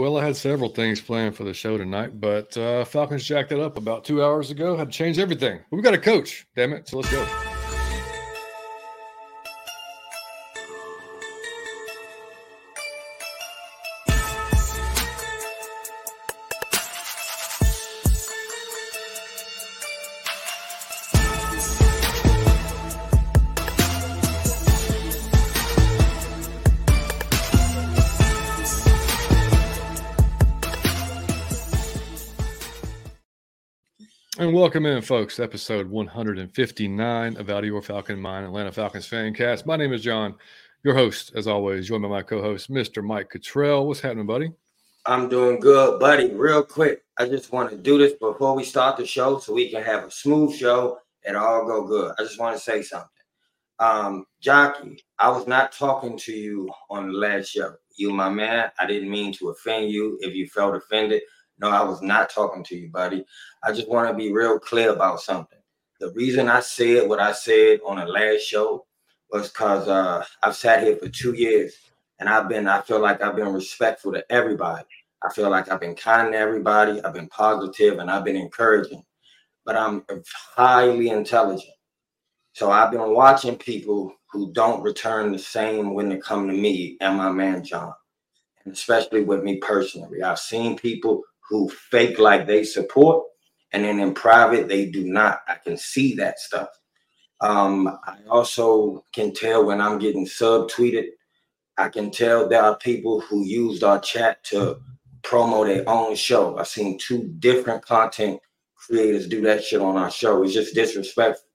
Well, I had several things planned for the show tonight, but uh, Falcons jacked it up about two hours ago. Had to change everything. We've got a coach, damn it. So let's go. Welcome in, folks. Episode 159 of Out of Your Falcon Mind, Atlanta Falcons fan cast. My name is John, your host, as always, joined by my co-host, Mr. Mike Cottrell. What's happening, buddy? I'm doing good, buddy. Real quick, I just want to do this before we start the show so we can have a smooth show and all go good. I just want to say something. Um, Jockey, I was not talking to you on the last show. You, my man, I didn't mean to offend you if you felt offended. No, I was not talking to you, buddy. I just want to be real clear about something. The reason I said what I said on the last show was because uh, I've sat here for two years and I've been, I feel like I've been respectful to everybody. I feel like I've been kind to everybody. I've been positive and I've been encouraging, but I'm highly intelligent. So I've been watching people who don't return the same when they come to me and my man John, and especially with me personally. I've seen people who fake like they support, and then in private they do not. I can see that stuff. Um, I also can tell when I'm getting subtweeted. I can tell there are people who used our chat to promote their own show. I've seen two different content creators do that shit on our show. It's just disrespectful.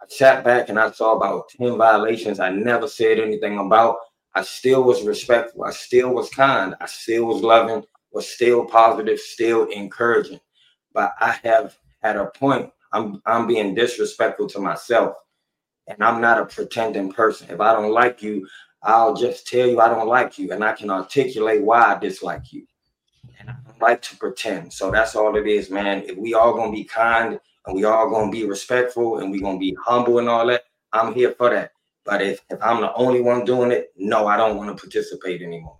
I sat back and I saw about 10 violations I never said anything about. I still was respectful. I still was kind. I still was loving was still positive, still encouraging. But I have at a point, I'm I'm being disrespectful to myself. And I'm not a pretending person. If I don't like you, I'll just tell you I don't like you. And I can articulate why I dislike you. And I don't like to pretend. So that's all it is, man. If we all gonna be kind and we all gonna be respectful and we gonna be humble and all that, I'm here for that. But if, if I'm the only one doing it, no, I don't want to participate anymore.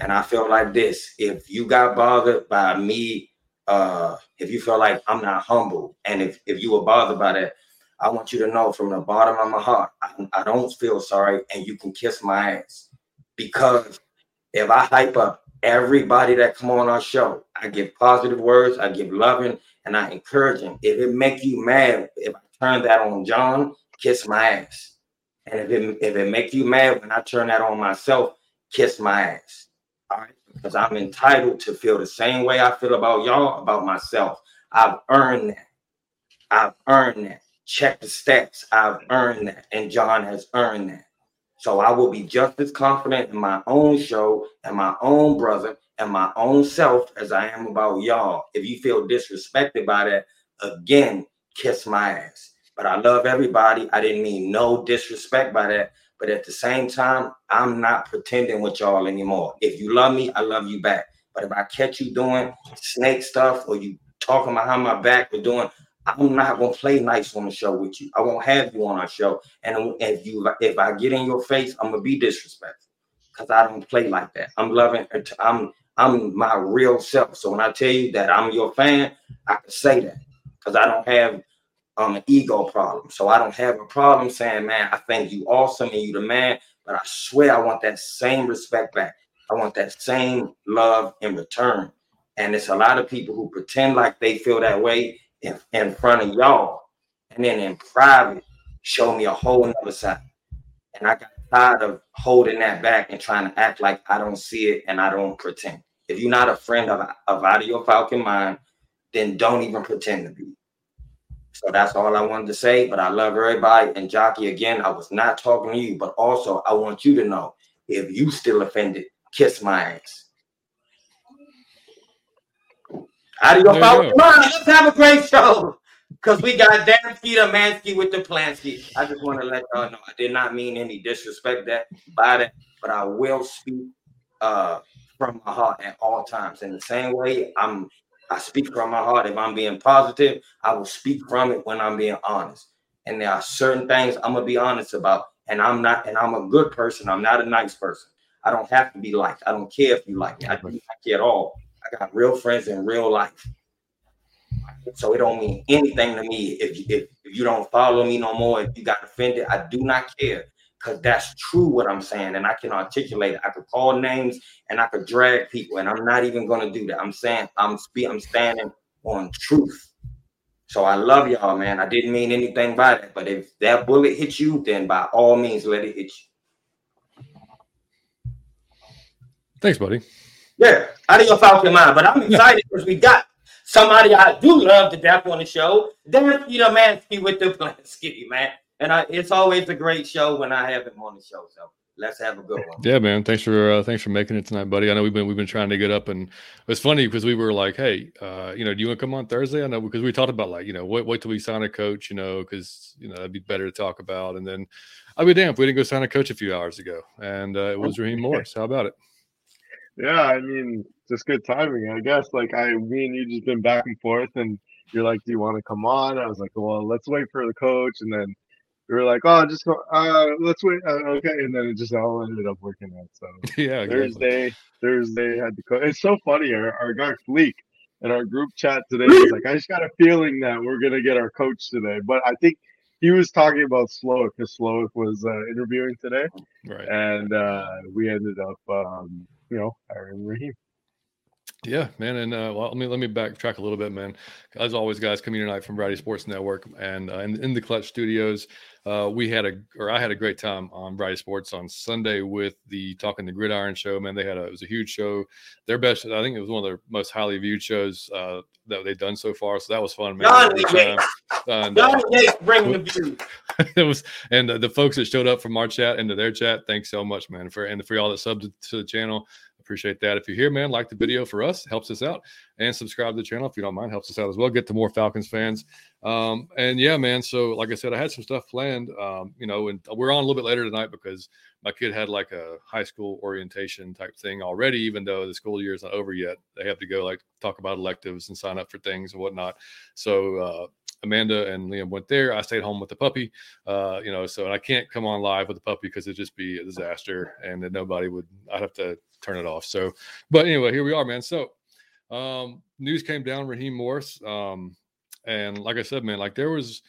And I felt like this if you got bothered by me, uh, if you feel like I'm not humble, and if, if you were bothered by that, I want you to know from the bottom of my heart, I, I don't feel sorry, and you can kiss my ass. Because if I hype up everybody that come on our show, I give positive words, I give loving, and I encourage them. If it make you mad, if I turn that on John, kiss my ass. And if it if it make you mad when I turn that on myself, kiss my ass. Because I'm entitled to feel the same way I feel about y'all, about myself. I've earned that. I've earned that. Check the stats. I've earned that. And John has earned that. So I will be just as confident in my own show and my own brother and my own self as I am about y'all. If you feel disrespected by that, again, kiss my ass. But I love everybody. I didn't mean no disrespect by that. But at the same time, I'm not pretending with y'all anymore. If you love me, I love you back. But if I catch you doing snake stuff or you talking behind my back or doing, I'm not gonna play nice on the show with you. I won't have you on our show. And if you if I get in your face, I'm gonna be disrespectful because I don't play like that. I'm loving. I'm I'm my real self. So when I tell you that I'm your fan, I can say that because I don't have um, an ego problem. So I don't have a problem saying, man, I think you awesome and you the man, but I swear I want that same respect back. I want that same love in return. And it's a lot of people who pretend like they feel that way in, in front of y'all. And then in private, show me a whole nother side. And I got tired of holding that back and trying to act like I don't see it and I don't pretend. If you're not a friend of, of Your Falcon Mind, then don't even pretend to be. So that's all I wanted to say. But I love everybody. And Jockey, again, I was not talking to you, but also I want you to know if you still offended, kiss my ass. Out of your mouth. Come on, let's have a great show. Because we got Damski the Mansky with the Plansky. I just want to let y'all know I did not mean any disrespect that by that, but I will speak uh from my heart at all times. In the same way, I'm I speak from my heart. If I'm being positive, I will speak from it when I'm being honest. And there are certain things I'm gonna be honest about. And I'm not, and I'm a good person. I'm not a nice person. I don't have to be liked. I don't care if you like me. I don't care at all. I got real friends in real life. So it don't mean anything to me if if, if you don't follow me no more. If you got offended, I do not care because that's true what I'm saying, and I can articulate it. I could call names and I could drag people, and I'm not even going to do that. I'm saying I'm spe- I'm standing on truth. So I love y'all, man. I didn't mean anything by that, but if that bullet hits you, then by all means, let it hit you. Thanks, buddy. Yeah, out of your Falcon mind, but I'm excited because we got somebody I do love to death on the show. Dan Peter Mansky with the Plansky, man. And I, it's always a great show when I have him on the show. So let's have a good one. Yeah, man. Thanks for uh, thanks for making it tonight, buddy. I know we've been we've been trying to get up, and it's funny because we were like, hey, uh, you know, do you want to come on Thursday? I know because we talked about like, you know, wait wait till we sign a coach, you know, because you know that'd be better to talk about. And then I'll be damned if we didn't go sign a coach a few hours ago, and uh, it was Raheem Morris. How about it? Yeah, I mean, just good timing, I guess. Like I, me and you just been back and forth, and you're like, "Do you want to come on?" I was like, "Well, let's wait for the coach," and then we were like, "Oh, just go, uh, let's wait." Uh, okay, and then it just all ended up working out. So yeah, exactly. Thursday, Thursday had the coach. It's so funny. Our, our guy Fleek in our group chat today was like, "I just got a feeling that we're gonna get our coach today," but I think he was talking about Slowik because Slowik was uh, interviewing today, right? And uh, we ended up. Um, you know, hiring Raheem. Yeah, man, and uh, well, let me let me backtrack a little bit, man. As always, guys, coming tonight from Variety Sports Network and uh, in, in the Clutch Studios, uh, we had a or I had a great time on Variety Sports on Sunday with the Talking the Gridiron show. Man, they had a it was a huge show. Their best, I think it was one of their most highly viewed shows uh, that they've done so far. So that was fun, man. Johnny Yates, and, uh, Yates bringing the views. it was, and the folks that showed up from our chat into their chat, thanks so much, man, for and for y'all that subbed to the channel appreciate that. If you're here, man, like the video for us, helps us out, and subscribe to the channel if you don't mind, helps us out as well. Get to more Falcons fans. Um, and yeah, man. So like I said, I had some stuff planned. Um, you know, and we're on a little bit later tonight because my kid had like a high school orientation type thing already, even though the school year is not over yet. They have to go like talk about electives and sign up for things and whatnot. So uh, Amanda and Liam went there. I stayed home with the puppy, uh, you know, so I can't come on live with the puppy because it'd just be a disaster and then nobody would, I'd have to turn it off. So, but anyway, here we are, man. So, um, news came down Raheem Morris. Um, and like I said, man, like there was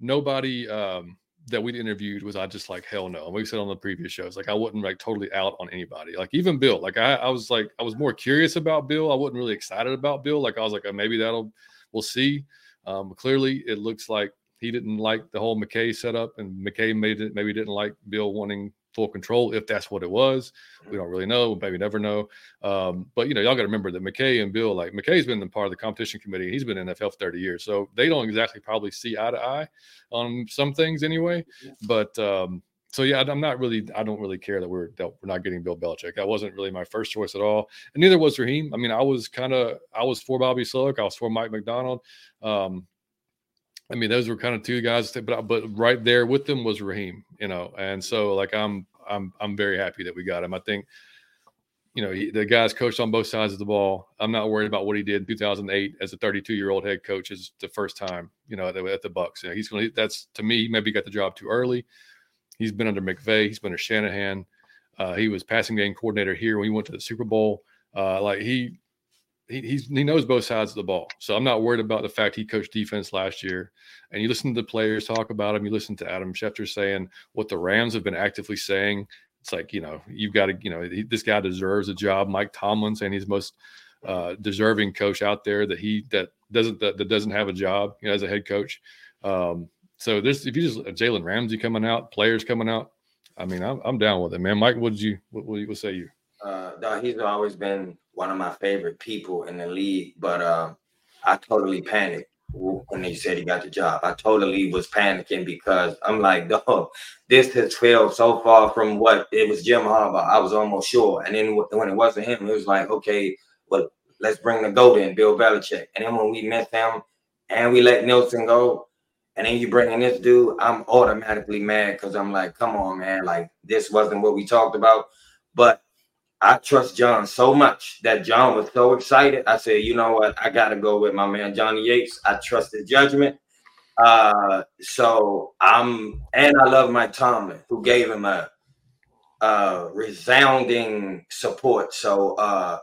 nobody, um, that we'd interviewed was I just like hell no. And we said on the previous shows, like I wasn't like totally out on anybody. Like even Bill, like I, I was like I was more curious about Bill. I wasn't really excited about Bill. Like I was like oh, maybe that'll we'll see. Um, clearly, it looks like he didn't like the whole McKay setup, and McKay made it maybe didn't like Bill wanting full control if that's what it was. We don't really know, maybe never know. Um, but you know, y'all got to remember that McKay and Bill, like McKay's been part of the competition committee. He's been in NFL for 30 years, so they don't exactly probably see eye to eye on some things anyway. But um, so yeah, I'm not really. I don't really care that we're that we're not getting Bill Belichick. That wasn't really my first choice at all, and neither was Raheem. I mean, I was kind of I was for Bobby Slowik. I was for Mike Macdonald. Um, I mean, those were kind of two guys, but but right there with them was Raheem. You know, and so like I'm I'm I'm very happy that we got him. I think you know he, the guy's coached on both sides of the ball. I'm not worried about what he did in 2008 as a 32 year old head coach. Is the first time you know at the, at the Bucs. You know, he's going to that's to me maybe got the job too early. He's been under McVay. He's been under Shanahan. Uh, he was passing game coordinator here when he went to the Super Bowl. Uh, like he, he he knows both sides of the ball. So I'm not worried about the fact he coached defense last year. And you listen to the players talk about him. You listen to Adam Schefter saying what the Rams have been actively saying. It's like you know you've got to you know he, this guy deserves a job. Mike Tomlin saying he's most uh, deserving coach out there that he that doesn't that, that doesn't have a job you know as a head coach. Um, so this, if you just Jalen Ramsey coming out, players coming out, I mean, I'm, I'm down with it, man. Mike, what did you, what, what, what say you? Uh, no, he's always been one of my favorite people in the league, but uh, I totally panicked when he said he got the job. I totally was panicking because I'm like, dog, this has failed so far from what it was Jim Harbaugh. I was almost sure. And then when it wasn't him, it was like, okay, well, let's bring the GOAT in, Bill Belichick. And then when we met them and we let Nielsen go, and then you bring in this dude, I'm automatically mad because I'm like, come on, man, like this wasn't what we talked about. But I trust John so much that John was so excited. I said, you know what, I gotta go with my man Johnny Yates. I trust his judgment. Uh, so I'm and I love Mike Tomlin, who gave him a resounding support. So uh,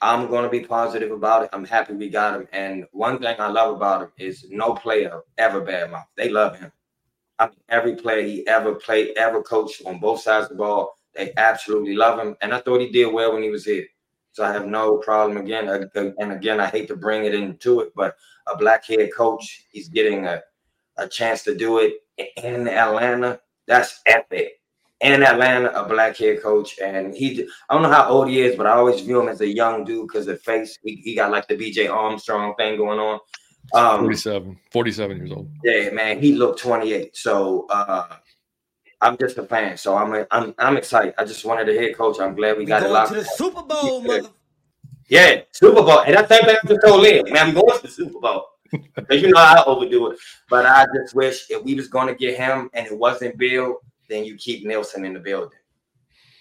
I'm going to be positive about it. I'm happy we got him. And one thing I love about him is no player ever bad mouth. They love him. I mean, every player he ever played, ever coached on both sides of the ball, they absolutely love him. And I thought he did well when he was here. So I have no problem again. And again, I hate to bring it into it, but a black head coach, he's getting a, a chance to do it in Atlanta. That's epic in Atlanta, a black head coach, and he I don't know how old he is, but I always view him as a young dude because the face he, he got like the BJ Armstrong thing going on. Um, 47, 47 years old. Yeah, man, he looked 28. So uh, I'm just a fan. So I'm a, I'm I'm excited. I just wanted a head coach. I'm glad we, we got a lot. To the Super Bowl, mother. Yeah, Super Bowl, and I think thing I just told Lynn. Man, I'm going to the Super Bowl. Because you know I overdo it, but I just wish if we was going to get him and it wasn't Bill, then you keep Nielsen in the building.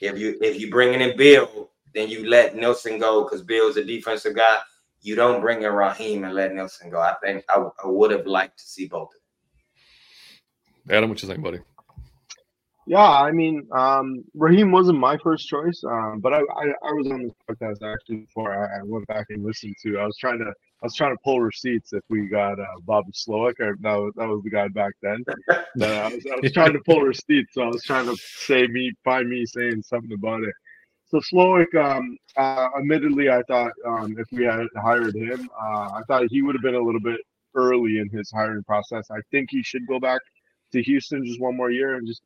If you if you bringing in Bill, then you let Nielsen go because Bill's a defensive guy. You don't bring in Raheem and let Nielsen go. I think I, I would have liked to see both of them. Adam, what you think, buddy? Yeah, I mean, um, Raheem wasn't my first choice, um, but I, I, I was on this podcast actually before I, I, went back and listened to. I was trying to I was trying to pull receipts if we got uh, Bobby Slowik, or that was, that was the guy back then. uh, I was, I was trying to pull receipts, so I was trying to say me find me saying something about it. So Slowik, um, uh, admittedly, I thought um, if we had hired him, uh, I thought he would have been a little bit early in his hiring process. I think he should go back to Houston just one more year and just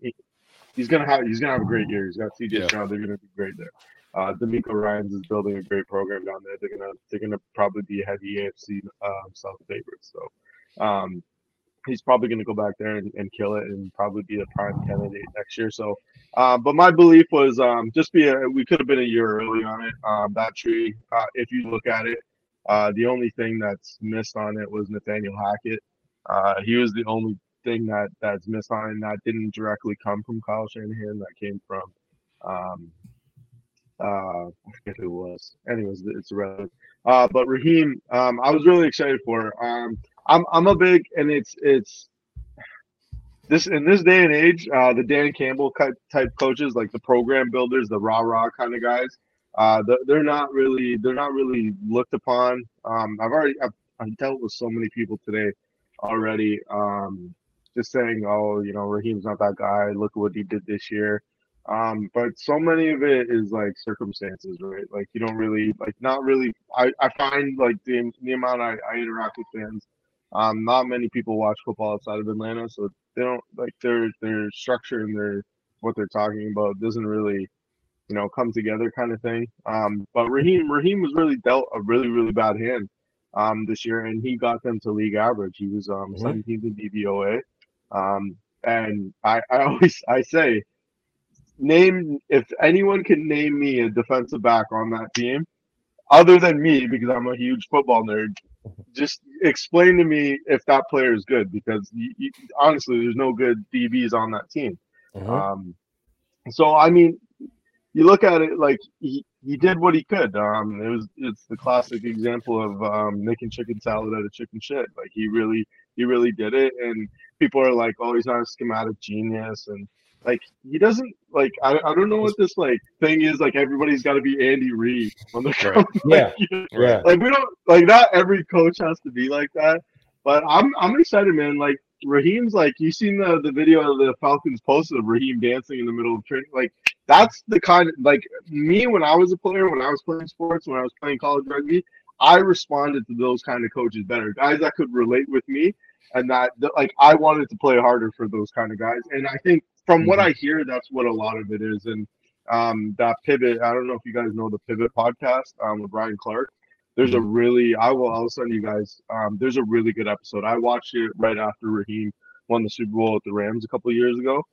he's gonna have he's gonna have a great year. He's got CJ yeah. Stroud. They're gonna be great there. Uh, DeMeco Ryans is building a great program down there. They're gonna they're gonna probably be heavy AFC um, South favorites. So um, he's probably gonna go back there and, and, kill it and probably be a prime candidate next year. So, uh, but my belief was um, just be a, we could have been a year early on it. Um, that tree, uh, if you look at it, uh, the only thing that's missed on it was Nathaniel Hackett. Uh, he was the only thing that that's and that didn't directly come from Kyle Shanahan. That came from um uh I forget who it was. Anyways, it's irrelevant. Uh but Raheem, um I was really excited for. Um I'm I'm a big and it's it's this in this day and age, uh, the Dan Campbell type coaches, like the program builders, the rah rah kind of guys, uh, they're not really they're not really looked upon. Um, I've already I've, I've, dealt with so many people today already um, just saying, oh, you know, Raheem's not that guy. Look what he did this year. Um, but so many of it is like circumstances, right? Like you don't really like not really. I, I find like the the amount I, I interact with fans, um, not many people watch football outside of Atlanta, so they don't like their their structure and their what they're talking about doesn't really, you know, come together kind of thing. Um, but Raheem Raheem was really dealt a really really bad hand um this year, and he got them to league average. He was um mm-hmm. 17th in DVOA. Um, and I, I always I say, name if anyone can name me a defensive back on that team, other than me because I'm a huge football nerd. Just explain to me if that player is good because you, you, honestly, there's no good DBs on that team. Uh-huh. Um, so I mean, you look at it like he, he did what he could. Um, it was it's the classic example of um, making chicken salad out of chicken shit. Like he really he really did it, and people are like, "Oh, he's not a schematic genius," and like he doesn't like I, I don't know what this like thing is like everybody's got to be Andy Reid on the right. like, yeah yeah like we don't like not every coach has to be like that but I'm I'm excited man like Raheem's like you seen the the video of the Falcons posted of Raheem dancing in the middle of training like that's the kind of like me when I was a player when I was playing sports when I was playing college rugby I responded to those kind of coaches better guys that could relate with me and that like I wanted to play harder for those kind of guys. And I think from what mm-hmm. I hear, that's what a lot of it is. And um, that pivot, I don't know if you guys know the pivot podcast um, with Ryan Clark. There's a mm-hmm. really, I will, I'll send you guys. Um, there's a really good episode. I watched it right after Raheem won the Super Bowl with the Rams a couple years ago.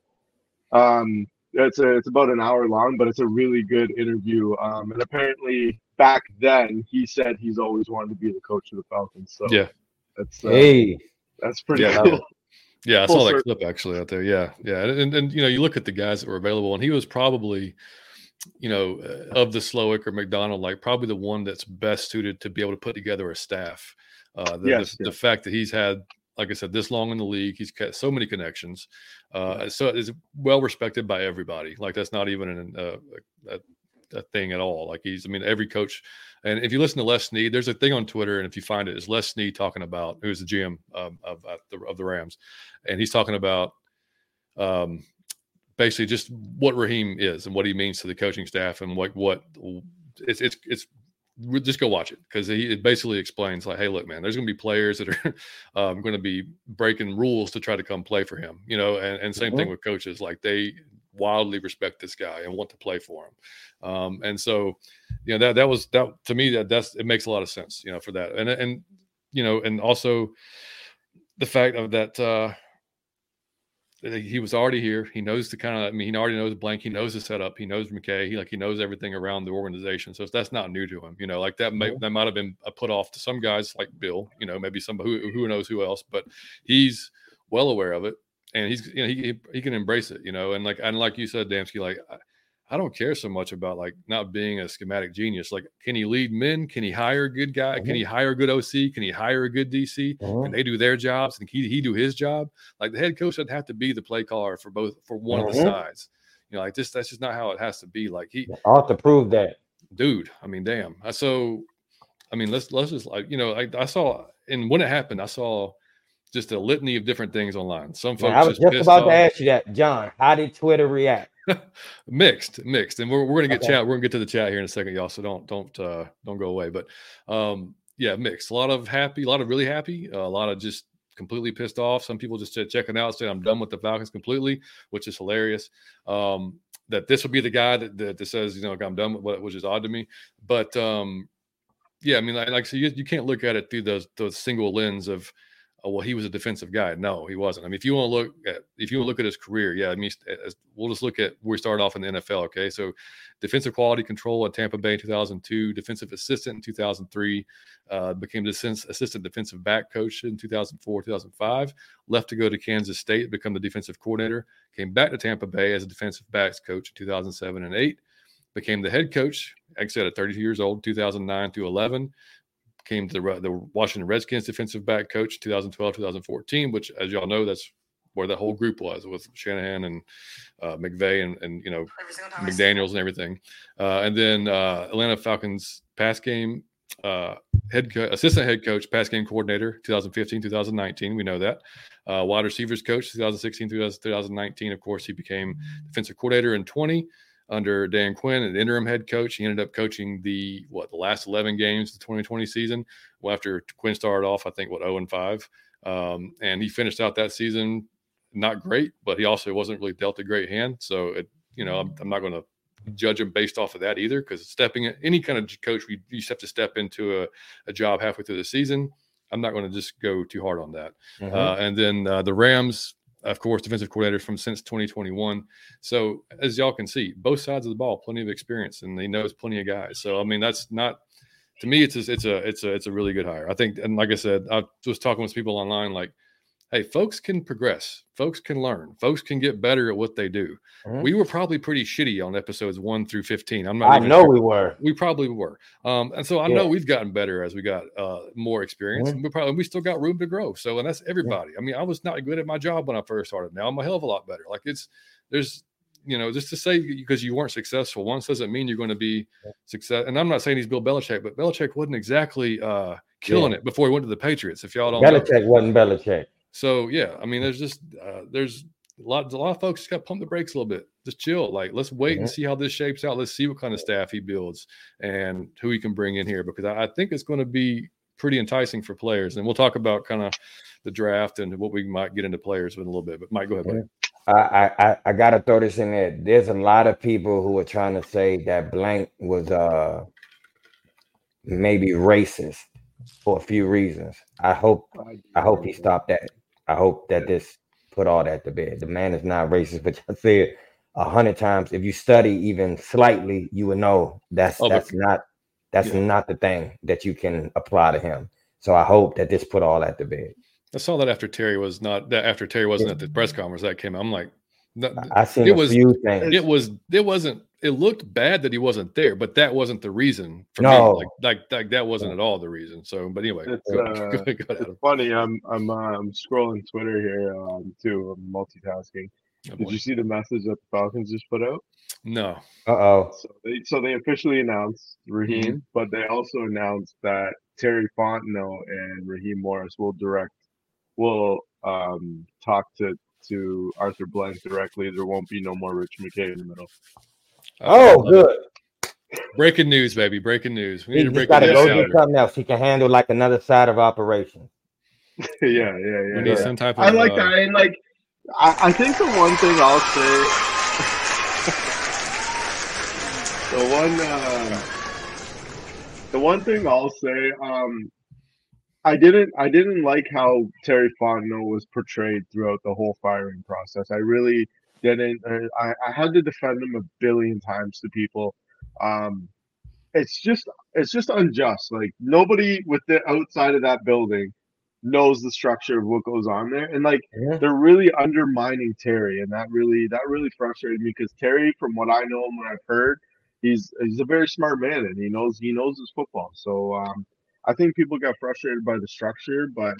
Um, it's a, it's about an hour long, but it's a really good interview. Um, and apparently back then he said he's always wanted to be the coach of the Falcons. So yeah, that's uh, hey, that's pretty yeah. cool. Yeah, I saw that clip actually out there. Yeah, yeah, and, and, and you know you look at the guys that were available, and he was probably, you know, uh, of the Slowik or Macdonald, like probably the one that's best suited to be able to put together a staff. Uh, the, yes, the, yes. the fact that he's had like I said, this long in the league. He's got so many connections. Uh, so is well respected by everybody. Like that's not even an, uh, a, a thing at all. Like he's, I mean, every coach. And if you listen to Les Snead, there's a thing on Twitter, and if you find it, is Les Snead talking about who's the GM um, of of the, of the Rams, and he's talking about um, basically just what Raheem is and what he means to the coaching staff and what what it's it's it's just go watch it because he it basically explains like, hey, look, man, there's going to be players that are um, going to be breaking rules to try to come play for him, you know, and, and same mm-hmm. thing with coaches, like they wildly respect this guy and want to play for him, um, and so you know that that was that to me that that's it makes a lot of sense, you know, for that, and and you know, and also the fact of that. uh he was already here. He knows the kind of, I mean, he already knows Blank. He knows the setup. He knows McKay. He like he knows everything around the organization. So that's not new to him. You know, like that may, that might have been a put off to some guys like Bill. You know, maybe some who who knows who else, but he's well aware of it, and he's you know he he can embrace it. You know, and like and like you said, Damski, like I don't care so much about like not being a schematic genius. Like, can he lead men? Can he hire a good guy? Mm-hmm. Can he hire a good OC? Can he hire a good DC? Mm-hmm. Can they do their jobs? And he he do his job? Like the head coach doesn't have to be the play caller for both for one mm-hmm. of the mm-hmm. sides. You know, like this that's just not how it has to be. Like he ought to prove that. Dude, I mean, damn. So I mean, let's let's just like, you know, I, I saw and when it happened, I saw just a litany of different things online. Some folks yeah, I was just, just about off. to ask you that, John. How did Twitter react? mixed, mixed, and we're, we're gonna get okay. chat. We're gonna get to the chat here in a second, y'all. So don't don't uh, don't go away. But um, yeah, mixed. A lot of happy, a lot of really happy, uh, a lot of just completely pissed off. Some people just said checking out, saying I'm done with the Falcons completely, which is hilarious. Um, that this would be the guy that, that, that says you know like, I'm done with what, which is odd to me. But um, yeah, I mean, like, like so you, you can't look at it through the the single lens of oh well he was a defensive guy. No he wasn't. I mean if you want to look at if you want to look at his career yeah i mean we'll just look at where he started off in the nfl okay? So defensive quality control at tampa bay in 2002 defensive assistant in 2003 uh, became the assistant defensive back coach in 2004 2005 left to go to kansas state become the defensive coordinator came back to tampa bay as a defensive backs coach in 2007 and 8 became the head coach like i said at 32 years old 2009 to 11 came to the, the Washington Redskins defensive back coach 2012 2014, which, as y'all know, that's where the whole group was with Shanahan and uh, McVay and, and you know McDaniels and everything. Uh, and then uh, Atlanta Falcons pass game uh, head co- assistant head coach, pass game coordinator 2015 2019. We know that. Uh, wide receivers coach 2016 2019. Of course, he became defensive coordinator in 20 under Dan Quinn, an interim head coach. He ended up coaching the what the last 11 games of the 2020 season. Well, after Quinn started off, I think what 0 and 5, um, and he finished out that season not great, but he also wasn't really dealt a great hand. So it, you know, I'm, I'm not going to judge him based off of that either, because stepping any kind of coach, we you have to step into a, a job halfway through the season. I'm not going to just go too hard on that. Mm-hmm. Uh, and then uh, the Rams, of course, defensive coordinator from since 2021. So as y'all can see, both sides of the ball, plenty of experience, and he knows plenty of guys. So I mean, that's not to me. It's a, it's a it's a it's a really good hire. I think, and like I said, I was talking with people online, like hey, folks can progress, folks can learn, folks can get better at what they do. Mm-hmm. We were probably pretty shitty on episodes one through 15. I'm not, I know sure. we were, we probably were. Um, and so I yeah. know we've gotten better as we got uh, more experience. Mm-hmm. We probably, we still got room to grow. So, and that's everybody. Yeah. I mean, I was not good at my job when I first started. Now I'm a hell of a lot better. Like it's, there's, you know, just to say because you weren't successful once doesn't mean you're going to be yeah. success. And I'm not saying he's Bill Belichick, but Belichick wasn't exactly uh, killing it before he went to the Patriots. If y'all don't, Belichick know. wasn't Belichick. So yeah, I mean, there's just uh, there's a lot a lot of folks got to pump the brakes a little bit. Just chill. Like let's wait mm-hmm. and see how this shapes out. Let's see what kind of staff he builds and who he can bring in here because I, I think it's going to be pretty enticing for players. And we'll talk about kind of the draft and what we might get into players with a little bit. But Mike, go ahead. Buddy. I, I I gotta throw this in there. There's a lot of people who are trying to say that Blank was uh maybe racist for a few reasons. I hope I hope he stopped that. I hope that this put all that to bed. The man is not racist, but I said a hundred times. If you study even slightly, you would know that's oh, that's not that's yeah. not the thing that you can apply to him. So I hope that this put all that to bed. I saw that after Terry was not that after Terry wasn't at the press conference that came out. I'm like, I seen It a was- few things. it was it wasn't it looked bad that he wasn't there, but that wasn't the reason for No. me. Like, like like that wasn't at all the reason. So, but anyway, It's, go, uh, go go ahead, It's funny. I'm I'm uh, I'm scrolling Twitter here um, too. I'm multitasking. Oh, Did boy. you see the message that the Falcons just put out? No, Uh oh. So they so they officially announced Raheem, Mm-hmm. but they also announced that Terry Fontenot and Raheem Morris will direct will um talk to to Arthur Blank directly. There won't be no more Rich McKay in the middle. Oh, Uh, good. breaking news, baby, breaking news. We He need to just break got to this go out. do something else. He can handle like another side of operation. yeah, yeah, yeah. We need yeah. some type of. I like uh, that. And like, I, I think the one thing I'll say, the one, uh, the one thing I'll say, um, I didn't, I didn't like how Terry Fontenot was portrayed throughout the whole firing process. I really didn't. I, I had to defend him a billion times to people. Um, it's just, it's just unjust. Like nobody with the outside of that building knows the structure of what goes on there, and like Yeah. they're really undermining Terry, and that really that really frustrated me because Terry, from what I know and what I've heard, he's he's a very smart man and he knows he knows his football. So um, I think people got frustrated by the structure, but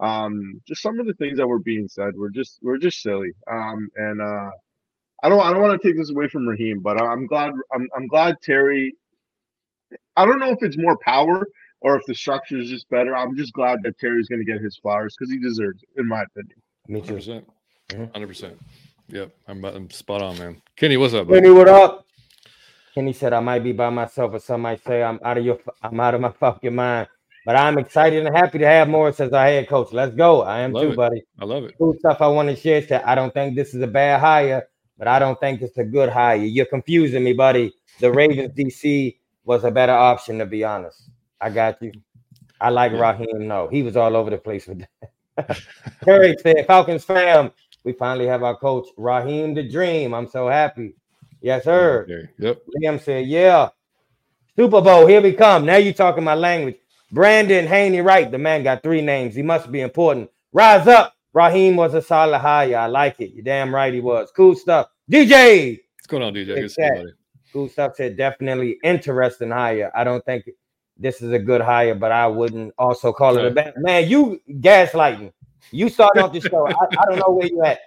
um, just some of the things that were being said were just were just silly. Um, and uh, I don't I don't want to take this away from Raheem, but I'm glad I'm I'm glad Terry. I don't know if it's more power or if the structure is just better. I'm just glad that Terry's going to get his flowers because he deserves it, in my opinion. Me too. 100%. Mhm. 100%. Yep. I'm, I'm spot on, man. Kenny, what's up? buddy? Kenny, what up? Kenny said I might be by myself, or some might say I'm out of your, I'm out of my fucking mind. But I'm excited and happy to have Morris as our head coach. Let's go. I am Love too, it. buddy. I love it. Cool stuff I want to share. Said I don't think this is a bad hire, but I don't think it's a good hire. You're confusing me, buddy. The Ravens DC was a better option, to be honest. I got you. I like Yeah. Raheem. No, he was all over the place with that. Terry said, Falcons fam, we finally have our coach, Raheem the Dream. I'm so happy. Yes, sir. Okay. Yep. Liam said, Yeah. Super Bowl, here we come. Now you're talking my language. Brandon Haney Wright, the man got three names. He must be important. Rise up. Raheem was a solid hire. I like it. You damn right he was. Cool stuff. DJ. What's going on, DJ? Good to see you, buddy. Cool stuff said definitely interesting hire. I don't think this is a good hire, but I wouldn't also call it a bad man. You gaslighting. You started off the show. I, I don't know where you at.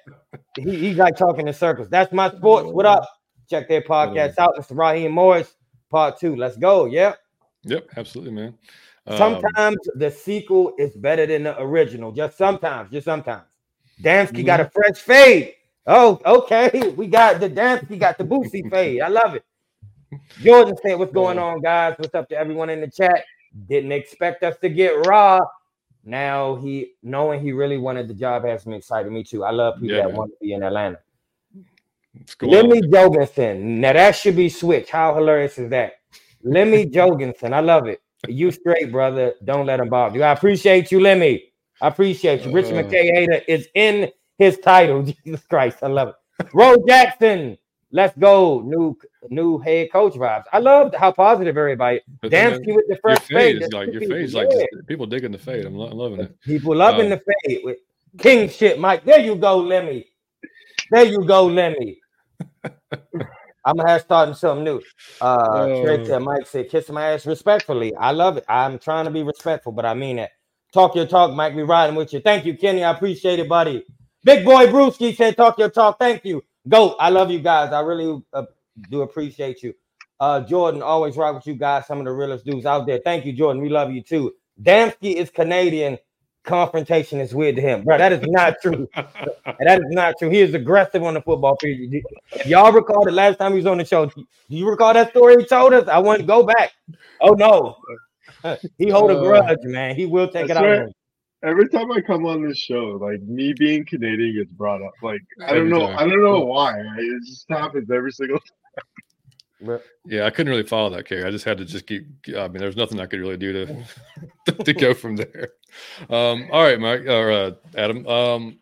He, he's like talking in circles. That's my sports. What up? Check their podcast out. Mr. Raheem Morris, part two. Let's go. Yep. Yep. Absolutely, man. Um, Sometimes the sequel is better than the original. Just sometimes. Just sometimes. Damski got a fresh fade. Oh, okay. We got the Damski got the Boosie fade. I love it. Jordan said, "What's going on, guys? What's up to everyone in the chat? Didn't expect us to get raw. Now he knowing he really wanted the job has me excited. Me too. I love people Yeah, that man. want to be in Atlanta. Mm-hmm. Lemmy Jogensen. Now that should be switched. How hilarious is that? Lemmy Jogensen. I love it. You straight, brother. Don't let him bother you. I appreciate you, Lemmy. I appreciate you. Rich Uh. McKay hater is in his title. Jesus Christ. I love it. Ro Jackson. Let's go. New new head coach vibes. I love how positive everybody. Then with the your fresh fade fade. is like your fade is like just- people digging the fade. I'm, lo- I'm loving it. People loving Uh, the fade with king shit, Mike. There you go, Lemmy. There you go, Lemmy. I'm gonna have starting something new. Uh, Oh. said, Mike said, "Kiss my ass respectfully." I love it. I'm trying to be respectful, but I mean it. Talk your talk, Mike. We riding with you. Thank you, Kenny. I appreciate it, buddy. Big boy Brewski said, "Talk your talk." Thank you. Go. I love you guys. I really uh, do appreciate you. Uh, Jordan, always rock with you guys. Some of the realest dudes out there. Thank you, Jordan. We love you too. Damski is Canadian. Confrontation is weird to him, bro. That is not true. that is not true. He is aggressive on the football field. Y'all recall the last time he was on the show? Do you recall that story he told us? I want to go back. Oh no, he hold a grudge, man. He will take it out. right. Every time I come on this show, like me being Canadian gets brought up. Like I don't know. I don't know why. It just happens every single. Bro, Yeah, I couldn't really follow that carry. I just had to just keep. I mean, there's nothing I could really do to to go from there. Um, all right, Mike or uh, Adam. Um,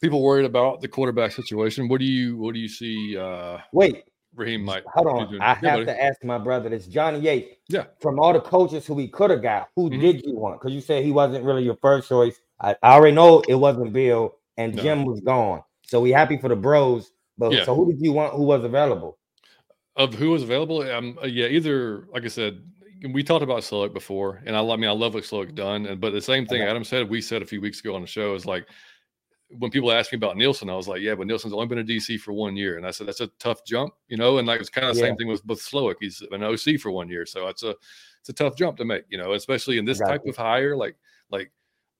people worried about the quarterback situation. What do you what do you see? Uh, Wait, Raheem might. hold on. I Yeah, have buddy. to ask my brother. This Johnny Yates. Yeah. From all the coaches who he could have got, who Mhm. did you want? Because you said he wasn't really your first choice. I, I already know it wasn't Bill, and No. Jim was gone. So we happy for the bros. But Yeah. so who did you want? Who was available? Of who was available, um, uh, yeah, either like I said, we talked about Slowik before, and I, I mean, I love what Slowik done, and but the same thing Okay. Adam said, we said a few weeks ago on the show is like when people asked me about Nielsen, I was like, yeah, but Nielsen's only been a DC for one year, and I said that's a tough jump, you know, and like it's kind of the Yeah. same thing with with Slowik, he's an OC for one year, so it's a it's a tough jump to make, you know, especially in this Got type of hire, like like.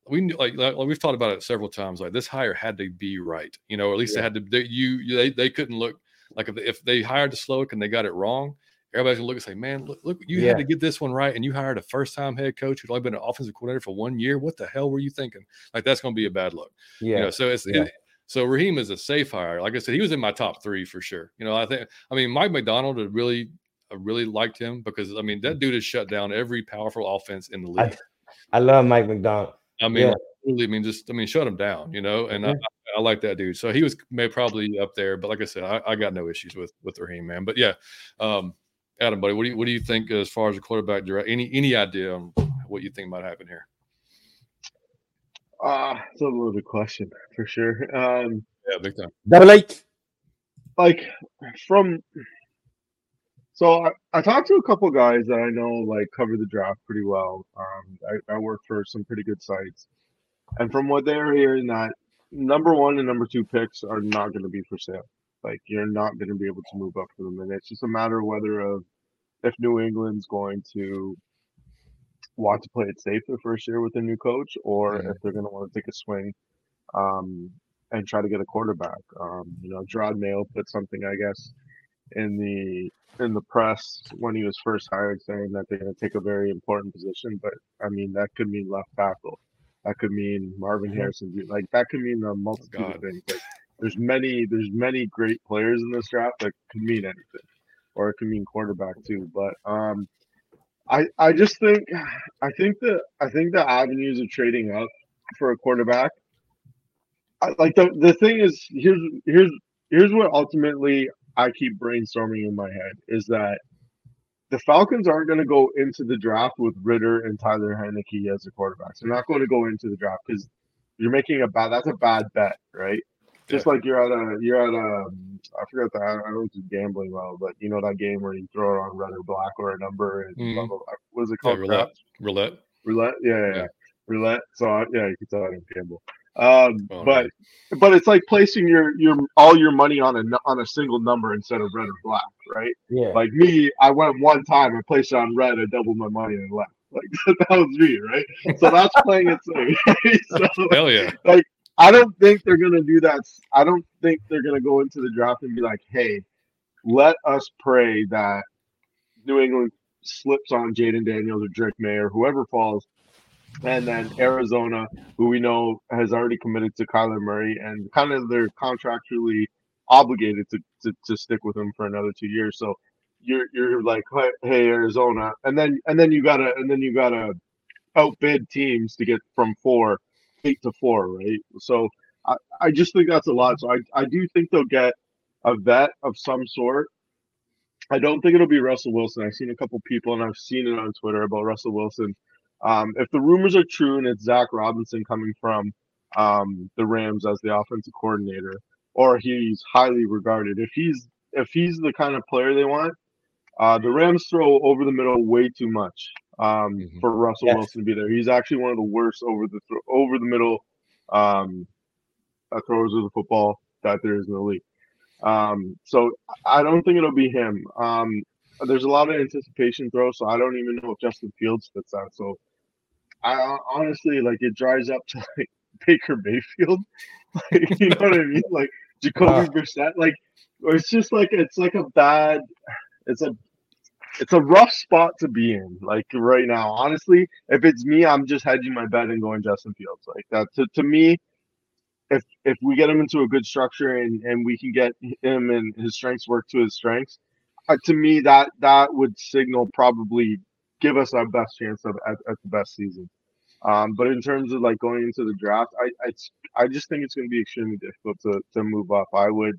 We knew- like, like we've talked about it several times. Like this hire had to be right, you know, or at least Yeah. they had to. They, you, you they, they couldn't look like if they, if they hired the Slowik and they got it wrong, everybody's gonna look and say, "Man, look, look you Yeah. had to get this one right, and you hired a first-time head coach who'd only been an offensive coordinator for one year. What the hell were you thinking? Like that's gonna be a bad look." Yeah. You know, so it's Yeah. it- so Raheem is a safe hire. Like I said, he was in my top three for sure. You know, I think I mean Mike Macdonald had really I really liked him because I mean that dude has shut down every powerful offense in the I- league. I love Mike Macdonald. I, mean, yeah. Like, really, I mean, just I mean, shut him down, you know. And I, Mhm. I, I like that dude. So he was may probably up there, but like I said, I, I got no issues with with Raheem, man. But yeah, um, Adam, buddy, what do you what do you think as far as the quarterback direct? Any any idea on what you think might happen here? Uh, it's a loaded question for sure. Um, Yeah, big time. Double H. like from so I, I talked to a couple guys that I know like cover the draft pretty well. Um, I, I work for some pretty good sites, and from what they're hearing, that number one and number two picks are not going to be for sale. Like you're not going to be able to move up for them, and it's just a matter of whether of if New England's going to want to play it safe the first year with a new coach, or Mhm. if they're going to want to take a swing um, and try to get a quarterback. Um, you know, Jerod Mayo put something, I guess, in the in the press when he was first hired, saying that they're going to take a very important position. But I mean, that could mean left tackle. That could mean Marvin Harrison. Like that could mean a multitude God. of things. Like there's many there's many great players in this draft that could mean anything, or it could mean quarterback too. But um, I I just think I think the I think the avenues of trading up for a quarterback. I, like the the thing is here's here's here's what ultimately I keep brainstorming in my head is that the Falcons aren't going to go into the draft with Ridder and Tyler Heinicke as the quarterbacks. They're not going to go into the draft because you're making a bad. That's a bad bet, right? Just like you're at a you're at a I forgot that I don't do gambling well, but you know that game where you throw it on red or black or a number and blah, Mhm. blah, blah. what is it Yeah, called? roulette. Roulette. Roulette, yeah, yeah, Yeah. yeah. roulette. So yeah, you can tell I don't gamble. Um, Oh, but right. but it's like placing your your all your money on a on a single number instead of red or black, right? Yeah. Like me, I went one time, I placed it on red, I doubled my money and left. Like that was me, right? So that's playing it safe. right? So Hell yeah. Like I don't think they're gonna do that. I don't think they're gonna go into the draft and be like, "Hey, let us pray that New England slips on Jayden Daniels or Drake Maye or whoever falls, and then Arizona, who we know has already committed to Kyler Murray and kind of they're contractually obligated to, to, to stick with him for another two years. So you're you're like, hey, hey, Arizona, and then and then you gotta and then you gotta outbid teams to get from four eight to four, right? So I, I just think that's a lot. So I, I do think they'll get a vet of some sort. I don't think it'll be Russell Wilson. I've seen a couple people and I've seen it on Twitter about Russell Wilson. Um, if the rumors are true and it's Zac Robinson coming from um, the Rams as the offensive coordinator, or he's highly regarded, if he's if he's the kind of player they want, uh, the Rams throw over the middle way too much um, Mhm. for Russell Yes. Wilson to be there. He's actually one of the worst over the thro- over the middle um, uh, throwers of the football that there is in the league. Um, so I don't think it'll be him. Um, there's a lot of anticipation throws, so I don't even know if Justin Fields fits that. So I honestly like it dries up to like Baker Mayfield. like, you know what I mean? Like Jacoby Uh. Brissett. Like it's just like it's like a bad. It's a it's a rough spot to be in, like right now. Honestly, if it's me, I'm just hedging my bet and going Justin Fields. Like that to, to me, if if we get him into a good structure and, and we can get him and his strengths work to his strengths, uh, to me that that would signal probably give us our best chance of at, at the best season. Um, but in terms of like going into the draft, I I, I just think it's going to be extremely difficult to, to move up. I would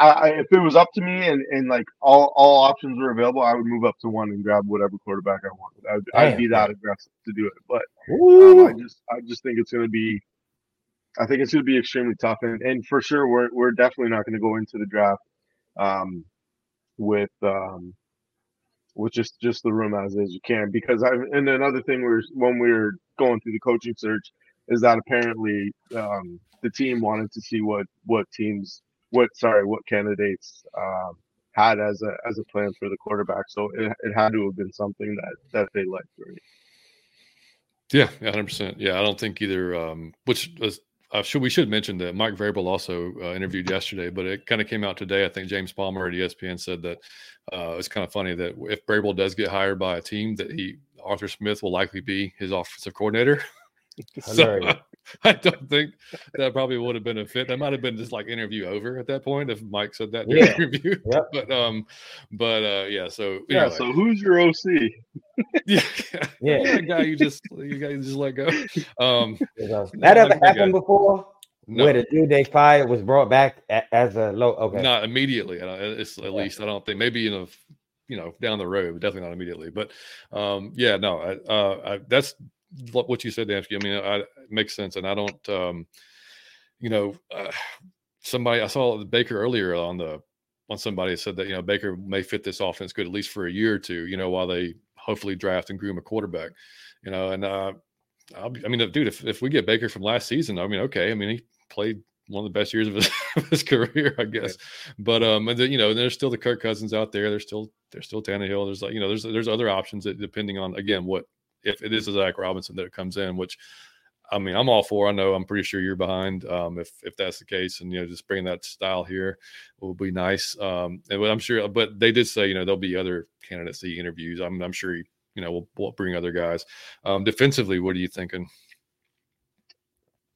I, I, if it was up to me and, and like all, all options were available, I would move up to one and grab whatever quarterback I wanted. I'd, I'd be that aggressive to do it. But um, I just I just think it's going to be I think it's going to be extremely tough, and, and for sure we're we're definitely not going to go into the draft um, with um, with just just the room as is. You can because I and another thing was when we were going through the coaching search is that apparently um, the team wanted to see what what teams what sorry what candidates um, had as a as a plan for the quarterback. So it, it had to have been something that that they liked. Right? Yeah, hundred percent. Yeah, I don't think either. Um, which was, uh, should we should mention that Mike Vrabel also uh, interviewed yesterday, but it kind of came out today. I think James Palmer at ESPN said that uh, it's kind of funny that if Vrabel does get hired by a team, that he Arthur Smith will likely be his offensive coordinator. so, I don't think that probably would have been a fit. That might have been just like interview over at that point if Mike said that in yeah. interview. Yep. But um, but uh, yeah. So yeah. Anyway. So who's your OC? yeah, yeah, yeah. guy you just you guys just let go. Um, that ever happened before? No. Where the dude they fired was brought back as a low. Okay, not immediately. It's at least I don't think maybe in a you know down the road, but definitely not immediately. But um, yeah, no, I, uh, I, that's what you said, Damski. I mean, I, it makes sense, and I don't, um, you know, uh, somebody I saw Baker earlier on the on somebody said that you know Baker may fit this offense good at least for a year or two, you know, while they hopefully draft and groom a quarterback, you know, and uh, be, i mean, dude, if if we get Baker from last season, I mean, okay, I mean, he played one of the best years of his, of his career, I guess. But um, and then, you know, there's still the Kirk Cousins out there. There's still there's still Tannehill. There's like you know, there's there's other options that depending on again what if it is a Zac Robinson that comes in, which I mean, I'm all for. I know I'm pretty sure you're behind. Um, if if that's the case, and you know, just bringing that style here will be nice. Um, and I'm sure, but they did say you know there'll be other candidacy interviews. I'm I'm sure you know we'll, we'll bring other guys. Um, defensively, what are you thinking?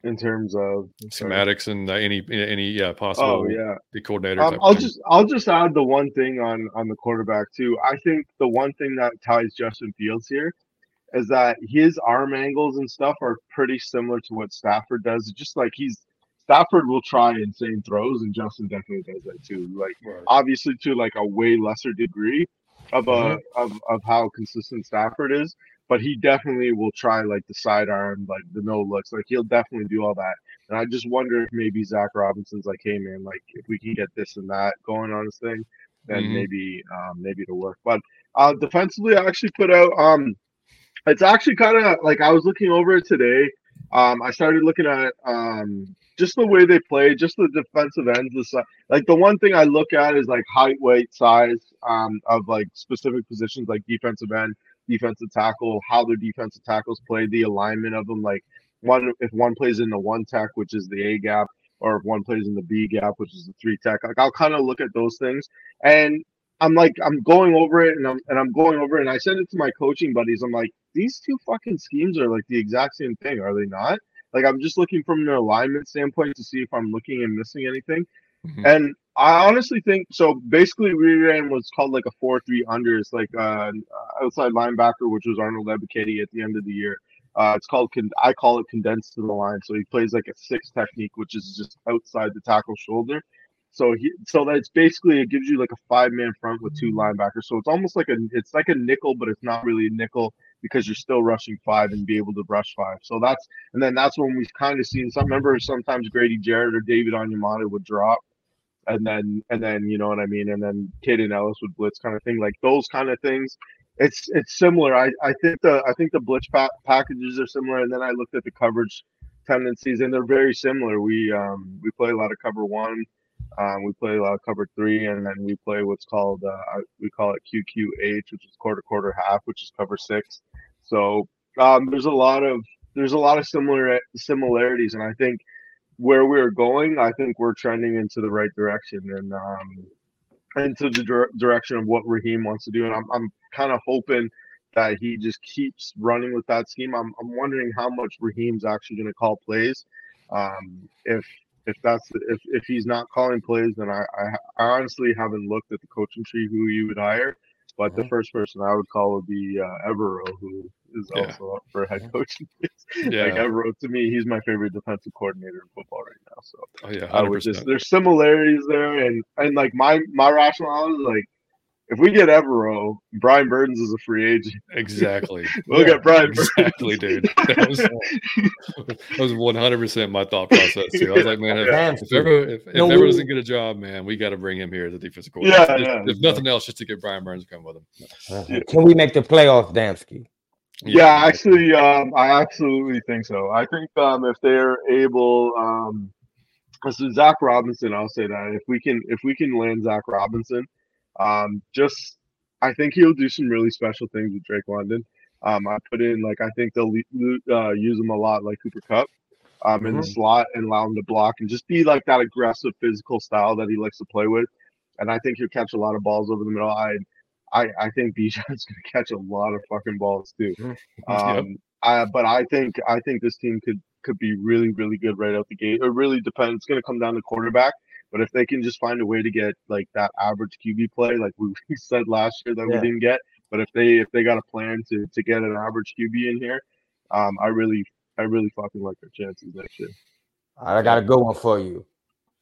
In terms of schematics and uh, any any yeah possible oh yeah the coordinator. Um, I'll thing. just I'll just add the one thing on on the quarterback too. I think the one thing that ties Justin Fields here is that his arm angles and stuff are pretty similar to what Stafford does. It's just like he's Stafford will try insane throws, and Justin definitely does that too. Like right. obviously to like a way lesser degree of a mm-hmm. of, of how consistent Stafford is, but he definitely will try like the sidearm, like the no looks. Like he'll definitely do all that. And I just wonder if maybe Zac Robinson's like, hey man, like if we can get this and that going on this thing, then mm-hmm. maybe um, maybe it'll work. But uh, defensively, I actually put out um it's actually kind of like I was looking over it today. Um, I started looking at um, just the way they play, just the defensive ends. The like the one thing I look at is like height, weight, size um, of like specific positions, like defensive end, defensive tackle, how their defensive tackles play, the alignment of them. Like one, if one plays in the one tech, which is the A gap, or if one plays in the B gap, which is the three tech. Like I'll kind of look at those things, and I'm like I'm going over it, and I'm and I'm going over it, and I send it to my coaching buddies. I'm like, these two fucking schemes are like the exact same thing, are they not? Like I'm just looking from an alignment standpoint to see if I'm looking and missing anything. Mm-hmm. And I honestly think so. Basically, we ran what's called like a four-three under. It's like uh, outside linebacker, which was Arnold Ebiketie at the end of the year. Uh, it's called con- I call it condensed to the line. So he plays like a six technique, which is just outside the tackle shoulder. So he so that's basically it gives you like a five man front with two linebackers. So it's almost like a it's like a nickel, but it's not really a nickel because you're still rushing five and be able to rush five. So that's and then that's when we've kind of seen some members sometimes Grady Jarrett or David Onyemata would drop. And then and then you know what I mean, and then Kaden Elliss would blitz kind of thing, like those kind of things. It's it's similar. I, I think the I think the blitz pa- packages are similar, and then I looked at the coverage tendencies, and they're very similar. We um we play a lot of cover one, um, we play a lot of cover three, and then we play what's called uh, we call it QQH, which is quarter quarter half, which is cover six. So um, there's a lot of there's a lot of similar similarities, and I think where we're going, I think we're trending into the right direction and um, into the dire- direction of what Raheem wants to do. And I'm I'm kind of hoping that he just keeps running with that scheme. I'm I'm wondering how much Raheem's actually going to call plays. Um, if if that's if, if he's not calling plays, then I, I, I honestly haven't looked at the coaching tree who you would hire. But the mm-hmm. first person I would call would be uh, Evero, who is yeah. also up for head coaching. yeah, like Evero to me, he's my favorite defensive coordinator in football right now. So oh, yeah, 100%. I would just there's similarities there, and and like my my rationale is like if we get Evero, Brian Burns is a free agent. Exactly. We'll Yeah, get Brian Exactly, dude. That was that was one hundred percent my thought process too. I was like, man, if, Damn, if ever if, if No, ever we- doesn't get a job, man, we got to bring him here as a defensive coordinator. Yeah, if, yeah, if nothing else, just to get Brian Burns to come with him. Uh-huh. Can we make the playoffs, Damski? Yeah, actually, um, I absolutely think so. I think um, if they're able, um, so Zac Robinson, I'll say that if we can, if we can land Zac Robinson, um, just I think he'll do some really special things with Drake London. Um, I put in like I think they'll uh, use him a lot like Cooper Kupp. Um, in the slot and allow him to block and just be like that aggressive physical style that he likes to play with. And I think he'll catch a lot of balls over the middle. I I, I think Bijan's gonna catch a lot of fucking balls too. Um, I, but I think I think this team could could be really really good right out the gate. It really depends. It's gonna come down to quarterback. But if they can just find a way to get like that average QB play, like we said last year that Yeah. we didn't get, but if they if they got a plan to to get an average QB in here, um, I really I really fucking like their chances next year. I got a good one for you.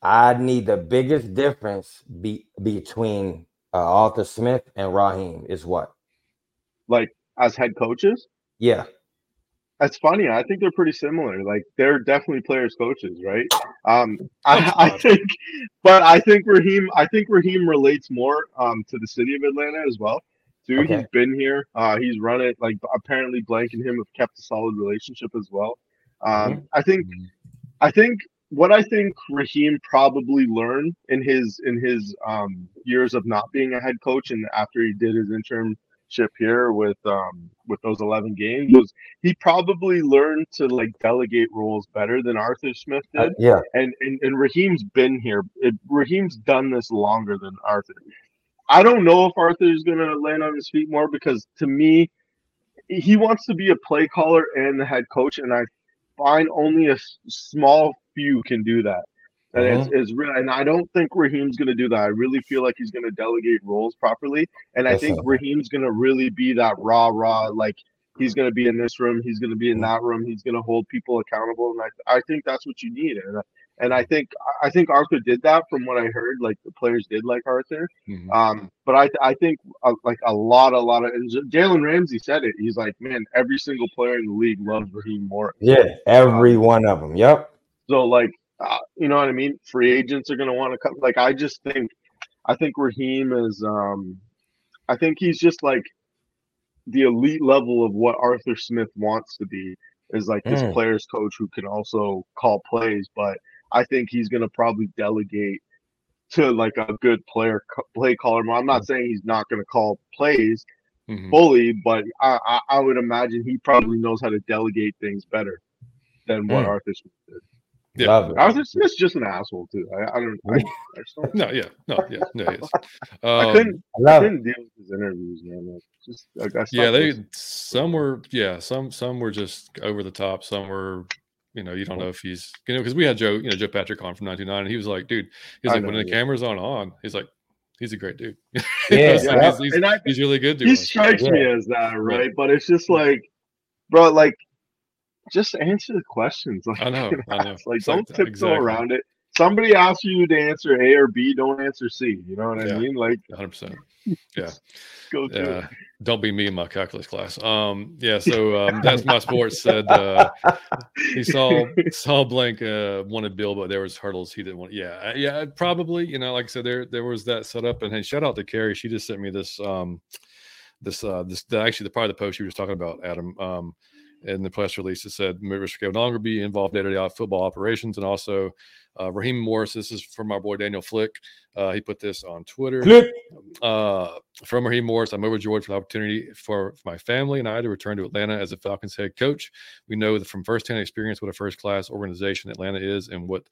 I need the biggest difference be, between uh, Arthur Smith and Raheem is what? Like as head coaches, Yeah. That's funny. I think they're pretty similar. Like they're definitely players coaches, right? Um, I, I think, but I think Raheem. I think Raheem relates more um to the city of Atlanta as well. Too. Okay. He's been here. Uh, he's run it. Like apparently, Blank and him have kept a solid relationship as well. Um, I think. I think what I think Raheem probably learned in his in his um years of not being a head coach and after he did his internship here with um with those 11 games was he probably learned to like delegate roles better than Arthur Smith Uh, did. yeah. And, and and Raheem's been here. It, Raheem's done this longer than Arthur. I don't know if Arthur is going to land on his feet more because to me, he wants to be a play caller and the head coach, and I find only a small few can do that. And it's, it's real, and I don't think Raheem's going to do that. I really feel like he's going to delegate roles properly, and I think. Raheem's going to really be that raw, raw. Like he's going to be in this room, he's going to be in that room, he's going to hold people accountable, and I, I think that's what you need. And and I think I think Arthur did that from what I heard. Like the players did like Arthur, Mhm. um, but I I think uh, like a lot, a lot of and Jalen Ramsey said it. He's like, man, every single player in the league loves Raheem Morris. Yeah. Every one of them. Yep. So like, uh, you know what I mean? Free agents are gonna want to come. Like, I just think, I think Raheem is, um, I think he's just like the elite level of what Arthur Smith wants to be. Is like this Mm. players coach who can also call plays, but I think he's gonna probably delegate to like a good player play caller. I'm not saying he's not gonna call plays Mhm. fully, but I, I I would imagine he probably knows how to delegate things better than what Mm. Arthur Smith did. Yeah. Love it. Arthur Smith's just an asshole too. I, I don't. I, I, just don't No, yeah, no, yeah, no, he is. I Um, couldn't. I I couldn't deal with his interviews, man. Like, just like I yeah, they listening. some were yeah, some some were just over the top. Some were, you know, you don't know if he's you know because we had Joe, you know, Joe Patrick on from '99, and he was like, dude, he's I like when the yeah. camera's on on, he's like, he's a great dude. Yeah, It's yeah. he's, he's, I, he's really good. he strikes Yeah. me as that, right? But it's just like, bro, like, just answer the questions. Like, I know, I know. like, don't tiptoe exactly. around it. Somebody asks you to answer A or B, don't answer C. You know what Yeah. I mean? Like, 100. percent Yeah. go. Yeah, don't be me in my calculus class. Um, yeah, so um, that's my sports said uh, he saw saw blank uh, wanted Bill, but there was hurdles he didn't want. Yeah, uh, yeah, probably. You know, like I said, there there was that set up. And hey, shout out to Carrie. She just sent me this um, this uh, this the, actually the part of the post you were just talking about, Adam. Um, in the press release, it said Mr. will no longer be involved day to day football operations, and also uh, Raheem Morris. This is from our boy Daniel Flick. Uh, he put this on Twitter Flip. uh, from Raheem Morris, I'm overjoyed for the opportunity for, for my family and I to return to Atlanta as a Falcons head coach. We know that from firsthand experience what a first class organization Atlanta is and what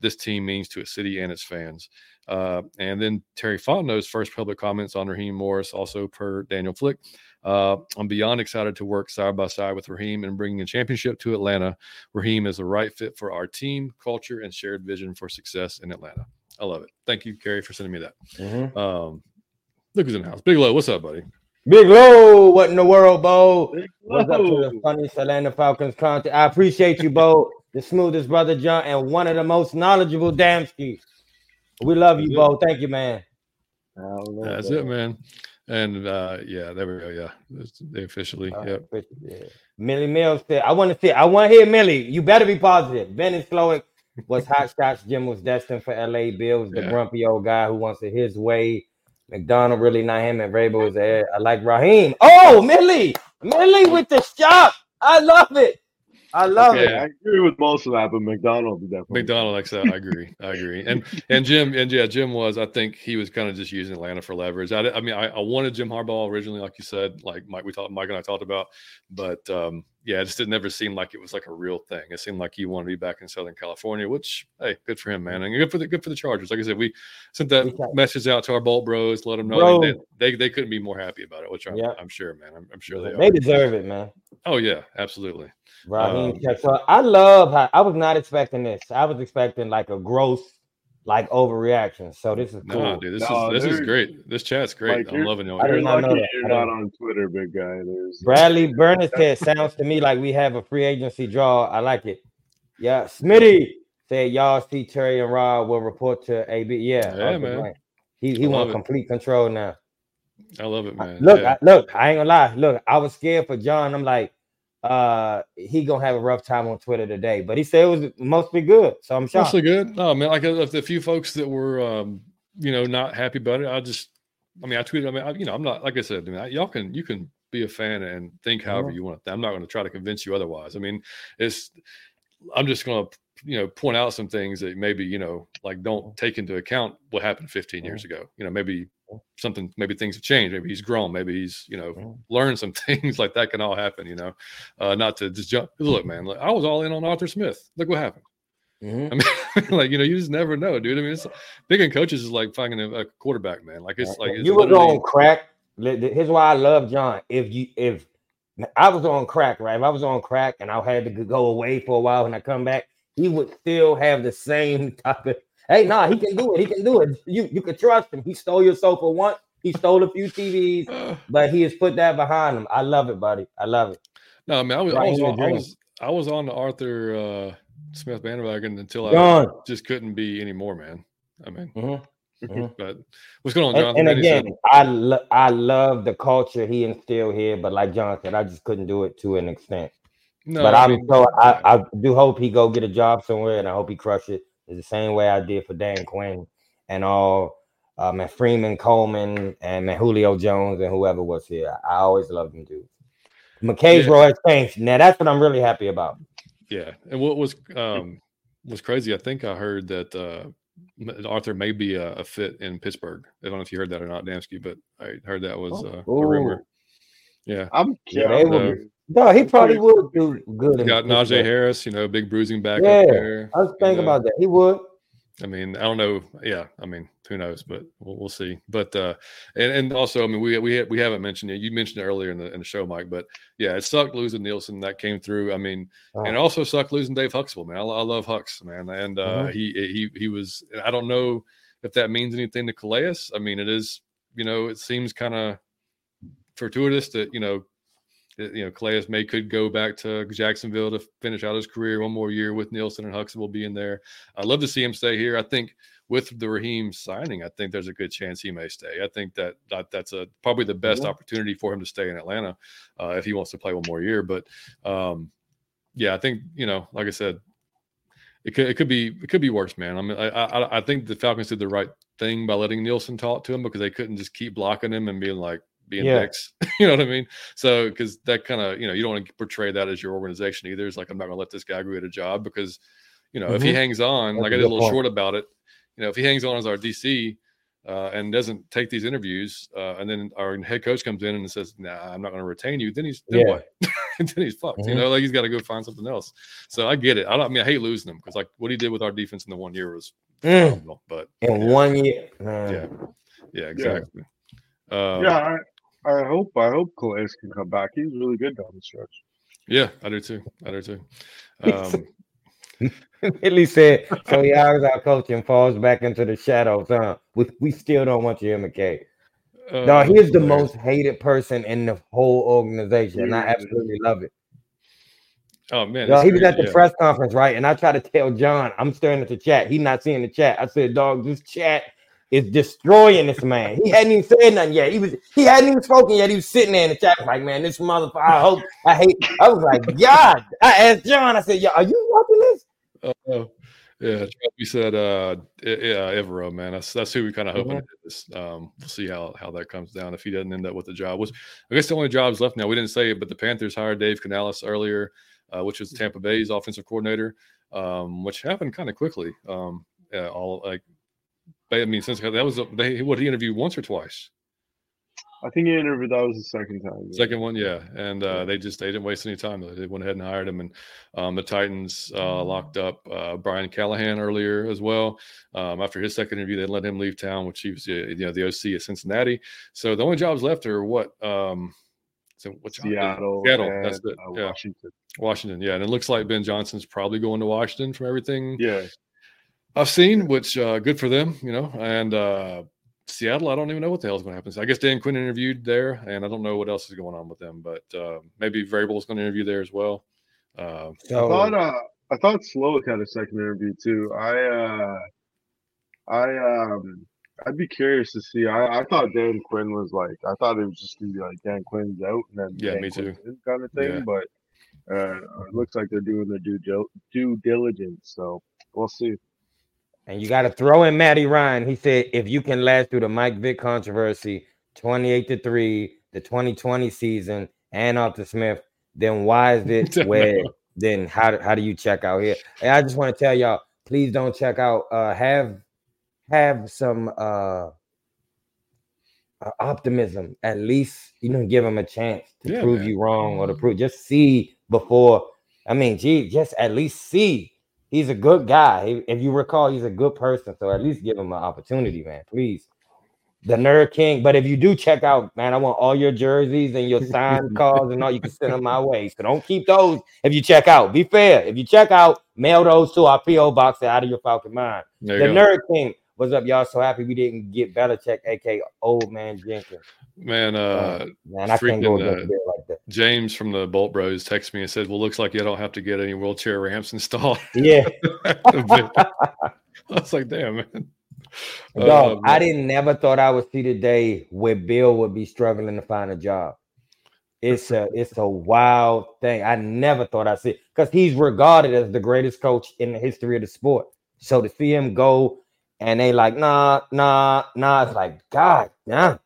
this team means to a city and its fans. Uh, and then Terry Fontenot's first public comments on Raheem Morris, also per Daniel Flick. Uh, I'm beyond excited to work side by side with Raheem and bringing a championship to Atlanta. Raheem is the right fit for our team, culture, and shared vision for success in Atlanta. I love it. Thank you, Kerry, for sending me that. Mhm. Um, look who's in the house. Big Low, what's up, buddy? Big Low, what in the world, Bo? What's up to the funniest Atlanta Falcons content? I appreciate you, Bo. The smoothest brother John and one of the most knowledgeable Damskis. We love you, Bo. Thank you, man. That's it, man. And uh, yeah, there we go. Yeah, they officially. Uh, yep. Yeah. Millie Mills said, "I want to see. I want to hear Millie. You better be positive." Ben Slowik was Hot Shots Jim was destined for LA Bills, the yeah. grumpy old guy who wants it his way. Macdonald really not him, and Vrabel was there. I like Raheem. Oh, Millie, Millie with the shot. I love it. I love okay, it. I agree with most of that, but Macdonald definitely. Macdonald like that. I agree. I agree. And and Jim and yeah, Jim was. I think he was kind of just using Atlanta for leverage. I, I mean, I, I wanted Jim Harbaugh originally, like you said, like Mike we talked, Mike and I talked about, but um, yeah, it just it never seemed like it was like a real thing. It seemed like he wanted to be back in Southern California, which hey, good for him, man, and good for the good for the Chargers. Like I said, we sent that message out to our Bolt Bros, let them know Bro. they, they, they couldn't be more happy about it, which I'm, yeah. I'm sure, man. I'm, I'm sure they are they are. deserve it, man. Oh yeah, absolutely. Raheem um, I love how I was not expecting this. I was expecting like a gross, like overreaction. So this is cool. No, dude, this no, is this is great. This chat's great. Like, I'm loving it. I did not know that. You're not on Twitter, big guy. There's Bradley Burnett said, "Sounds to me like we have a free agency draw. I like it." Yeah, Smitty said, "Y'all see Terry and Rob will report to AB." Yeah, yeah, man. He he want complete control now. I love it, man. Look, yeah. I, look, I ain't gonna lie. Look, I was scared for John. I'm like, uh he gonna have a rough time on Twitter today, but he said it was mostly good. So I'm shocked. Mostly good. No, man, like the few folks that were um, you know, not happy about it, I just I mean, I tweeted, I mean, I, you know, I'm not like I said, I mean, I, y'all can you can be a fan and think however you want. I'm not going to try to convince you otherwise. I mean, it's I'm just going to you know point out some things that maybe you know like don't take into account what happened 15 years ago. You know, maybe something maybe things have changed. Maybe he's grown. Maybe he's you know learned some things like that can all happen you know? Uh not to just jump look man like, i was all in on arthur smith. Look what happened. Mm-hmm. i mean like you know you just never know dude. I mean it's picking coaches is like finding a, a quarterback man. Like it's like it's you were on crack. Here's why i love john. If you if i was on crack right? If i was on crack and i had to go away for a while and i come back he would still have the same type of Hey, nah, he can do it. He can do it. You you can trust him. He stole your sofa once. He stole a few TVs, but he has put that behind him. I love it, buddy. I love it. No, I mean, I was, I was, on, I was, I was on the Arthur uh, Smith bandwagon until I just couldn't be anymore, man. I mean, mm-hmm. Mm-hmm. but what's going on, John? And, and again, I lo- I love the culture he instilled here, but like John said, I just couldn't do it to an extent. No, but I am so I, I do hope he go get a job somewhere, and I hope he crush it the same way I did for Dan Quinn and all uh, man Freeman, Coleman, and man Julio Jones and whoever was here. I always loved them dudes. McKay's yeah. role has changed. Now that's what I'm really happy about. Yeah, and what was um was crazy. I think I heard that uh Arthur may be a, a fit in Pittsburgh. I don't know if you heard that or not, Damski, but I heard that was uh, a rumor. Yeah, I'm yeah, uh, no, he probably would do good. Got Najee Harris, you know, big bruising back yeah, there. I was thinking about that. He would. I mean, I don't know. Yeah, I mean, who knows? But we'll, we'll see. But uh, and and also, I mean, we we we haven't mentioned it. You mentioned it earlier in the in the show, Mike. But yeah, it sucked losing Nielsen. That came through. I mean, oh. and also sucked losing Dave Huxtable. Man, I, I love Hux, man. And uh, mm-hmm. he he he was. I don't know if that means anything to Calais. I mean, it is. You know, it seems kind of fortuitous that you know you know, Calais May could go back to Jacksonville to finish out his career one more year with Nielsen and Huxtable being there. I'd love to see him stay here. I think with the Raheem signing, I think there's a good chance he may stay. I think that, that that's a probably the best yeah. opportunity for him to stay in Atlanta uh, if he wants to play one more year. But um, yeah, I think you know, like I said, it could it could be it could be worse, man. I mean, I, I I think the Falcons did the right thing by letting Nielsen talk to him because they couldn't just keep blocking him and being like, being yeah. dicks. you know what I mean? So because that kind of you know you don't want to portray that as your organization either. It's like I'm not gonna let this guy go get a job because you know mm-hmm. if he mm-hmm. hangs on, That's like I did a little point. short about it. You know if he hangs on as our DC uh, and doesn't take these interviews, uh, and then our head coach comes in and says, "Nah, I'm not going to retain you." Then he's then yeah. what? then he's fucked. Mm-hmm. You know, like he's got to go find something else. So I get it. I, don't, I mean, I hate losing him because like what he did with our defense in the one year was mm. phenomenal. But in yeah. one year, yeah, yeah, exactly. Yeah. Um, yeah, I hope I hope Calais can come back. He's really good down the stretch. Yeah, I do too. I do too. Um, Billy said, so he hires our coach and falls back into the shadows. Huh? We, we still don't want you here, McKay. Uh, no, he's the most hated person in the whole organization, and I absolutely love it. Oh man, no, he was at the yeah. press conference, right? And I try to tell John, I'm staring at the chat. He's not seeing the chat. I said, "Dog, this chat is destroying this man. He hadn't even said nothing yet. He was he hadn't even spoken yet. He was sitting there in the chat like, man, this motherfucker. I hope I hate. I was like, God. I asked John. I said, yeah, are you watching this? Uh, yeah, we said uh yeah, Evero, man. That's that's who we kind of hoping Mhm. is. Um, we'll see how how that comes down if he doesn't end up with the job. Was I guess the only jobs left now. We didn't say it, but the Panthers hired Dave Canales earlier, uh, which was Tampa Bay's offensive coordinator, um, which happened kind of quickly. Um, yeah, all like, I mean, since that was they what he interviewed once or twice. I think he interviewed. That was the second time. yeah. Second one, yeah, and uh, they just they didn't waste any time. They went ahead and hired him, and um, the Titans uh, locked up uh, Brian Callahan earlier as well. Um, after his second interview, they let him leave town, which he was uh, you know the OC at Cincinnati. So the only jobs left are what? Um, so what? Seattle. Seattle, that's it, uh, yeah. Washington. Washington, yeah, and it looks like Ben Johnson's probably going to Washington from everything Yeah. I've seen, which uh, good for them, you know. And uh, Seattle, I don't even know what the hell is going to happen. So I guess Dan Quinn interviewed there, and I don't know what else is going on with them, but uh, maybe is going to interview there as well. Uh, I thought uh I thought Slowik had a second interview too. I uh I um I'd be curious to see. I, I thought Dan Quinn was like I thought it was just gonna be like Dan Quinn's out and then Yeah, Dan me Quinn's too. kind of thing, Yeah. but uh it looks like they're doing their due due diligence. So we'll see. And you got to throw in Matty Ryan. He said, if you can last through the Mike Vick controversy, 28 to 3, the 2020 season, and Arthur Smith, then why is it where then how, do- how do you check out here? And I just want to tell y'all, please don't check out. Uh have have some uh uh, optimism. At least you know, give him a chance to Yeah, prove man. you wrong or to prove just see before. I mean, gee, just at least see. He's a good guy. If you recall, he's a good person. So at least give him an opportunity, man. Please. The Nerd King. But if you do check out, man, I want all your jerseys and your signed cards and all. You can send them my way. So don't keep those if you check out. Be fair. If you check out, mail those to our PO box out of your Falcon mind. there The. Nerd King. What's up, y'all? So happy we didn't get Belichick, aka Old Man Jenkins. Man, uh, Man, I can't go uh, like. James from the Bolt Bros texted me and said, "Well, looks like you don't have to get any wheelchair ramps installed." Yeah. I was like, "Damn, man." Dog, Uh, I didn't never thought I would see the day where Bill would be struggling to find a job. It's a it's a wild thing. I never thought I'd see because he's regarded as the greatest coach in the history of the sport. So to see him go and they like, nah, nah, nah, it's like, God, nah.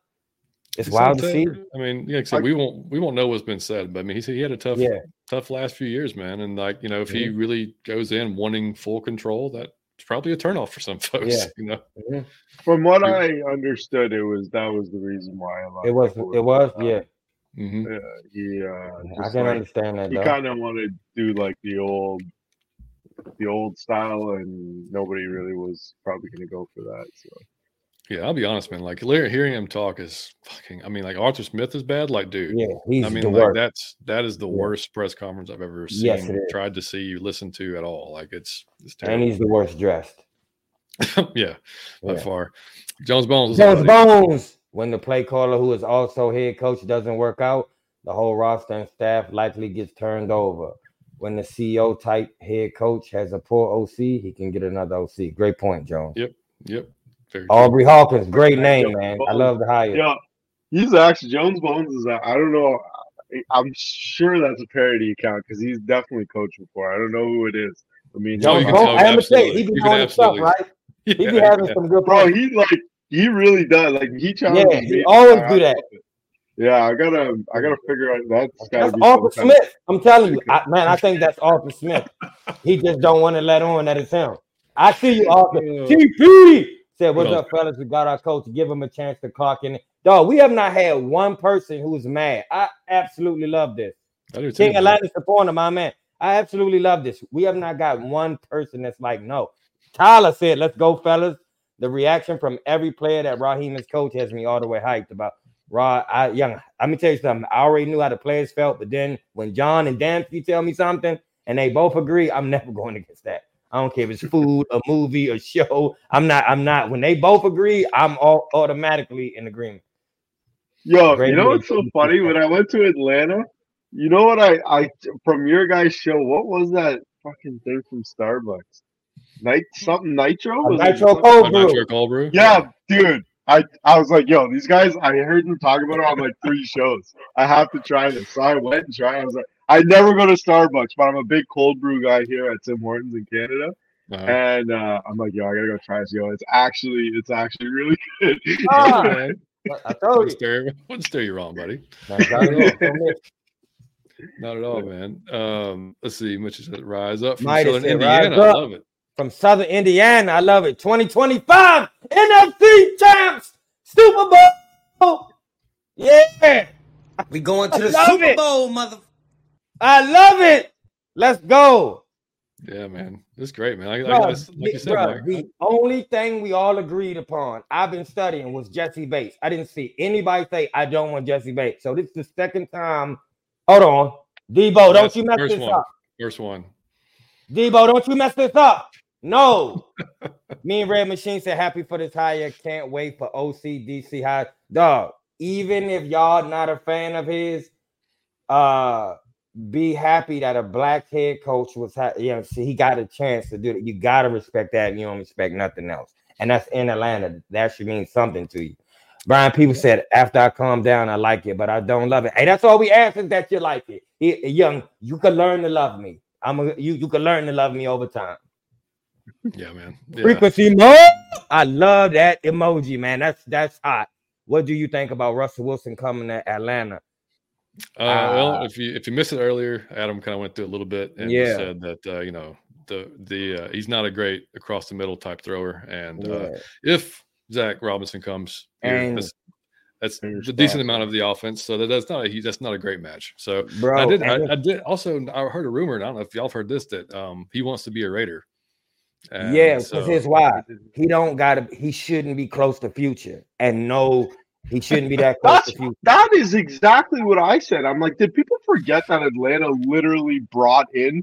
It's It's wild to see. I mean, yeah, like I said, we won't we won't know what's been said, but I mean, he said he had a tough, Yeah. tough last few years, man. And like you know, if he really goes in wanting full control, that's probably a turnoff for some folks. Yeah. You know, Mhm. From what True. I understood, it was that was the reason why a lot It was people it was, uh, yeah. hmm yeah, he uh I can like, understand that he kind of wanted to do like the old the old style and nobody really was probably going to go for that so yeah. I'll be honest, man. Like hearing him talk is fucking. I mean, like Arthur Smith is bad. Like, dude, Yeah, he's I mean, the like worst. that's that is the worst press conference I've ever seen. Yes. Tried to see you listen to at all. Like it's it's terrible. and he's the worst dressed. yeah, by Yeah. far. Jones Bones. Jones Bones. When the play caller, who is also head coach, doesn't work out, the whole roster and staff likely gets turned over. When the CEO type head coach has a poor OC, he can get another OC. Great point, Jones. Yep. Yep. Very. Aubrey Hawkins, great name, man. I love the hire. yeah he's actually jones bones is I don't know i'm sure that's a parody account because he's definitely coached before i don't know who it is i mean No, Jones Bones, I understand. He be You can doing his stuff, right? He be having yeah. some good bro he like he really does like he challenges Yeah, me always I- do that. yeah i gotta i gotta figure out that's gotta That's be Arthur kind of- Smith. I'm telling you, I, man. I think that's Arthur Smith. He just don't want to let on that it's him. I see you, Arthur. TP said, "What's up, fellas? We got our coach. Give him a chance to clock in." Dog, we have not had one person who's mad. I absolutely love this. I do too. King. Atlantis supporter, my man. I absolutely love this. We have not got one person that's like, no. Tyler said, let's go, fellas. The reaction from every player that Raheem has coached has me all the way hyped about Rod. I young. Let me tell you something. I already knew how the players felt, but then when John and Dempsey tell me something and they both agree, I'm never going against that. I don't care if it's food, a movie, a show. I'm not, I'm not. When they both agree, I'm all automatically in agreement. Yo, Great you know what's so funny? When I went to Atlanta, you know what I I from your guys' show, what was that fucking thing from Starbucks? night something nitro. Was nitro Oh, cold brew. Nitro Cold Brew? Yeah, dude. I, I was like, yo, these guys, I heard them talk about it on like three shows. I have to try this. So I went and tried. I was like, I never go to Starbucks, but I'm a big cold brew guy here at Tim Hortons in Canada. Uh-huh. And uh, I'm like, yo, I gotta go try this. Yo, it's actually, it's actually really good. Ah, man. I told Wouldn't you. steer, wouldn't steer you wrong, buddy. That's how it is. Not at all, man. Um, let's see. Mitch said rise up from Midas Southern Indiana. "Rise I up." love it. From Southern Indiana, I love it. 2025 NFC champs, Super Bowl. Yeah, We going to I the Super it. Bowl, mother. I love it. Let's go. Yeah, man. It's great, man. I, I, Bruh, guess, like you said, Mike, the only thing we all agreed upon, I've been studying, was Jessie Bates. I didn't see anybody say I don't want Jessie Bates. So this is the second time. Hold on, Debo, don't you mess this one. up. first one. Debo, don't you mess this up. No. Me and Red Machine said happy for this hire. Can't wait for OCDC high. Dog, even if y'all not a fan of his, uh be happy that a black head coach was ha- you know, see, he got a chance to do it. You gotta respect that, and you don't respect nothing else. And that's in Atlanta. That should mean something to you. Brian, people said after I calm down, I like it, but I don't love it. Hey, that's all we ask is that you like it. He- young, you can learn to love me. I'm a, you. You can learn to love me over time. Yeah, man. Yeah. Frequency mode. I love that emoji, man. That's that's hot. What do you think about Russell Wilson coming to Atlanta? Uh, well, Uh, if you if you missed it earlier, Adam kind of went through a little bit and Yeah. said that uh, you know the the uh, he's not a great across the middle type thrower, and uh, Yeah. if Zac Robinson comes, here, that's, that's a decent amount of the offense. So that, that's not a, he, that's not a great match. So bro. I did I, I did also I heard a rumor. And I don't know if y'all have heard this that um he wants to be a Raider. And yeah, because so- here's why. He don't gotta. He shouldn't be close to future, and no, he shouldn't be that close to That's future. that is exactly what I said. I'm like, did people forget that Atlanta literally brought in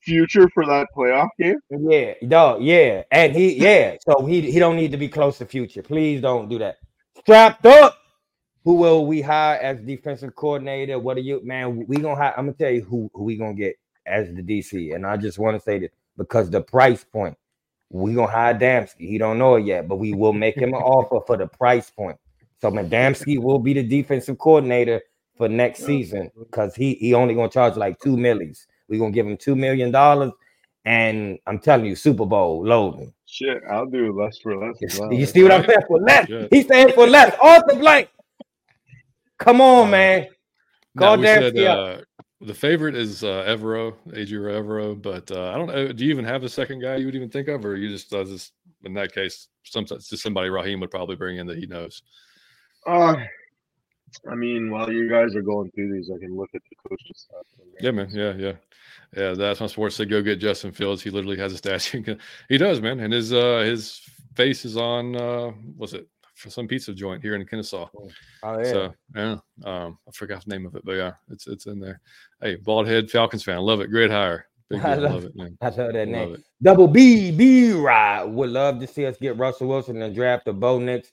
future for that playoff game? Yeah, dog. Yeah, and he yeah. So he he don't need to be close to future. Please don't do that. Strapped up. Who will we hire as defensive coordinator? What are you, man? We gonna hire. I'm gonna tell you who who we gonna get as the DC. And I just want to say this because the price point, we gonna hire Damski. He don't know it yet, but we will make him an offer for the price point. So Madamski will be the defensive coordinator for next season because he he only gonna charge like two millies. we gonna give him two million dollars, and I'm telling you, Super Bowl loading. Shit, I'll do less for less. as well. You see what I'm right. saying? For less. Yeah. He's saying for less. Arthur Blank. Come on, man. Now, Call said, uh, the favorite is uh, Evero, Adrian Evero, but uh, I don't know. Do you even have a second guy you would even think of, or you just does this in that case? Sometimes just somebody Raheem would probably bring in that he knows. Uh, I mean, while you guys are going through these, I can look at the coaches stuff. Yeah, man. Yeah, yeah, yeah. That's my sports said go get Justin Fields. He literally has a statue. he does, man, and his uh his face is on uh was it for some pizza joint here in Kennesaw. Oh yeah. So yeah, um, I forgot the name of it, but yeah, it's it's in there. Hey, bald head Falcons fan, love it. Great hire. Big I love love it, man. I love that Love name. it. Double B B Ride would love to see us get Russell Wilson and draft the Bo Nix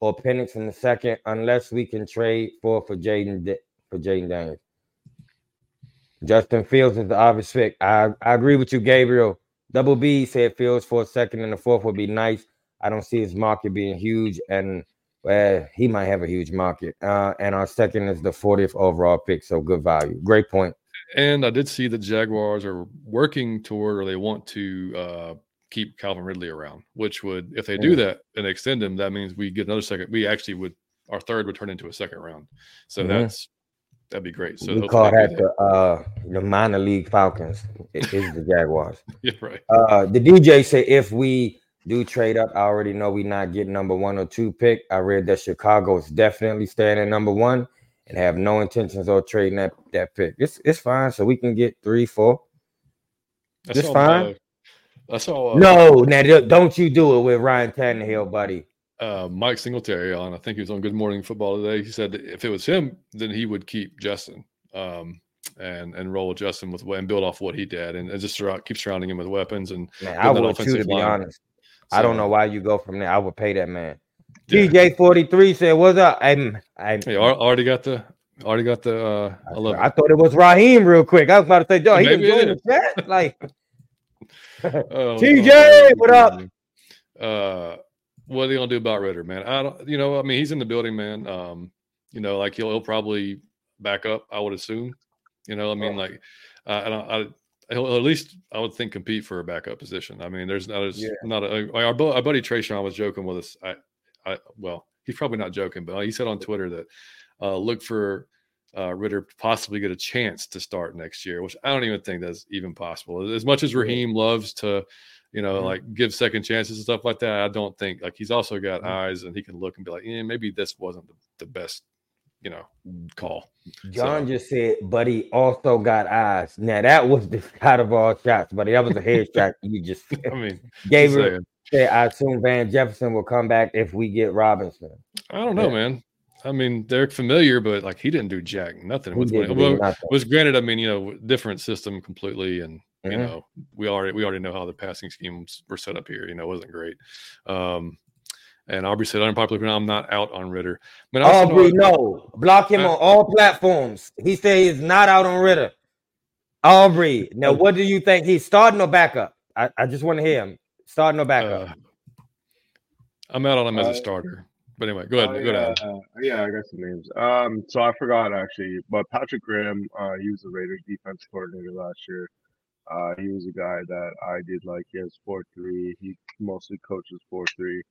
or Penix in the second, unless we can trade for for Jayden for Jayden Daniels. Justin Fields is the obvious pick. I, I agree with you, Gabriel. Double B said Fields for a second and the fourth would be nice. I don't see his market being huge, and well, he might have a huge market. Uh, and our second is the 40th overall pick, so good value. Great point. And I did see that Jaguars are working toward, or they want to uh, keep Calvin Ridley around. Which would, if they do that and extend him, that means we get another second. We actually would, our third would turn into a second round. So that's that'd be great. So we call that the uh the minor league Falcons. It is the Jaguars. Yeah, right. Uh the DJ said if we do trade up, I already know we not getting number one or two pick. I read that Chicago is definitely staying at number one and have no intentions of trading that, that pick. It's it's fine. So we can get three, four. That's fine? Uh, I saw uh, No, now don't- you do it with Ryan Tannehill, buddy. uh, Mike Singletary on. I think he was on Good Morning Football today. He said that if it was him, then he would keep Justin um, and and roll with Justin with and build off what he did and, and just surround, keep surrounding him with weapons and Man, I would too, to offensive be line. honest. I don't know why you go from there. I would pay that man. Yeah. DJ43 said, What's up? I'm I'm Hey, already got the already got the. Uh, I I thought it was Raheem real quick. I was about to say, Joe, he can Maybe it join the chat. Like, Oh, TJ, oh, what up? Uh, what are they gonna do about Ridder, man? I don't, you know, I mean, he's in the building, man. Um, you know, like he'll, he'll probably back up, I would assume. You know, I mean, like, uh, I don't, I, he'll at least I would think compete for a backup position. I mean, there's not, there's Yeah. not a, our, our buddy Trayshawn was joking with us. I, I, well, he's probably not joking, but he said on Twitter that uh, look for uh, Ridder possibly get a chance to start next year, which I don't even think that's even possible. As much as Raheem loves to, you know, Mhm. like give second chances and stuff like that, I don't think like he's also got Mhm. eyes and he can look and be like, yeah, maybe this wasn't the, the best, you know, call. John So- just said, but he also got eyes. Now that was the shot of all shots, buddy. that was a headshot. You just I mean, gave it. saying. I assume Van Jefferson will come back if we get Robinson. I don't know, Yeah. man. I mean, they're familiar, but like he didn't do jack nothing. He with didn't well, do nothing. was granted. I mean, you know, different system completely, and you Mhm. know, we already we already know how the passing schemes were set up here. You know, it wasn't great. Um, and Aubrey said unpopular, I'm not out on Ridder. But I Aubrey, no. Block him Uh, on all platforms. He said he's not out on Ridder. Aubrey, now Oh. what do you think? He's starting or backup? I, I just want to hear him. Starting or backup? uh, I'm out on him as a Uh, starter. But anyway, go ahead. Oh, go ahead. yeah, uh, yeah, I got some names. Um, so I forgot actually, but Patrick Graham, uh, he was the Raiders defense coordinator last year. Uh, he was a guy that I did like. He has four three. He mostly coaches four three.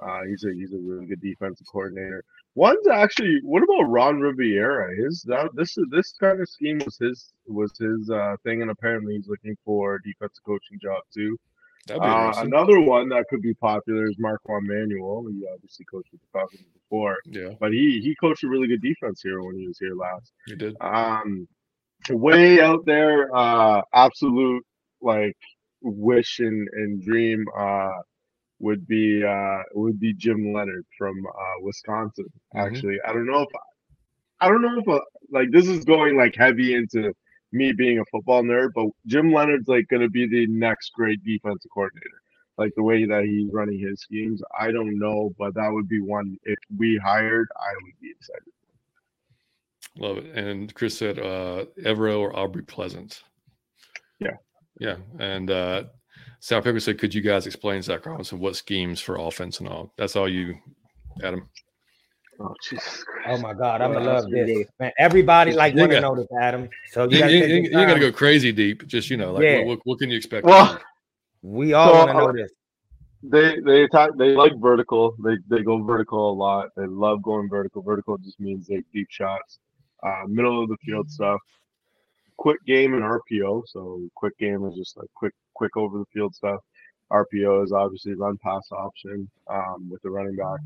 Uh, he's a he's a really good defensive coordinator. One's actually. What about Ron Rivera? His that this is this kind of scheme was his was his uh, thing, and apparently he's looking for a defensive coaching job too. Uh, another one that could be popular is Marquand Manuel. He obviously coached with the Falcons before, Yeah, but he he coached a really good defense here when he was here last. you did. Um, way out there, uh, absolute like wish and, and dream uh would be uh would be Jim Leonhard from uh Wisconsin. Mhm. Actually, I don't know if I don't know if uh, like this is going like heavy into me being a football nerd, but Jim Leonhard's like going to be the next great defensive coordinator. Like the way that he's running his schemes, I don't know, but that would be one if we hired, I would be excited. Love it. And Chris said uh Evero or Aubrey Pleasant. Yeah. Yeah. And uh South Picker said, could you guys explain Zac Robinson what schemes for offense and all? That's all you, Adam. Oh Jesus Christ! Oh my God, I'm Well, gonna love that's this. Man, everybody like You want to got- know this, Adam. So you you, gotta, you, you gotta, go crazy deep. Just, you know, like Yeah. what, what, what can you expect? Well, We all So, want to know uh, this. They they attack. They like vertical. They they go vertical a lot. They love going vertical. Vertical just means they deep shots, uh, middle of the field stuff. Quick game and RPO. So quick game is just like quick quick over the field stuff. RPO is obviously run pass option um, with the running back,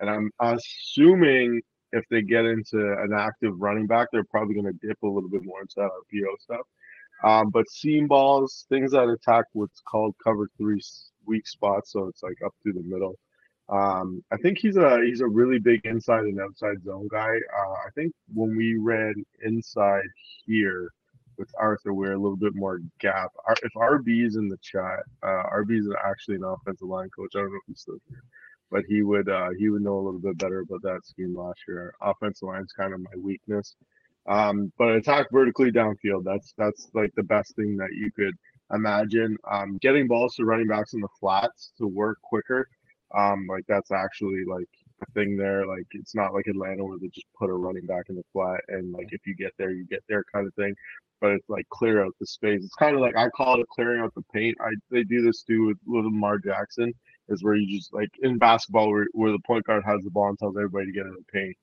and I'm assuming if they get into an active running back, they're probably going to dip a little bit more into that RPO stuff. Um, but seam balls, things that attack what's called cover three weak spots, so it's like up through the middle. Um, I think he's a he's a really big inside and outside zone guy. Uh, I think when we ran inside here with Arthur, we're a little bit more gap. If RB is in the chat, uh, RB is actually an offensive line coach. I don't know if he's still here, but he would uh, he would know a little bit better about that scheme last year. Offensive line is kind of my weakness. Um, but attack vertically downfield. That's that's like the best thing that you could imagine. Um, getting balls to running backs in the flats to work quicker. Um, like that's actually like thing there. Like it's not like Atlanta where they just put a running back in the flat and like if you get there, you get there kind of thing. But it's like clear out the space. It's kind of like I call it clearing out the paint. I they do this too with, Lamar Jackson, is where you just like in basketball where, where the point guard has the ball and tells everybody to get in the paint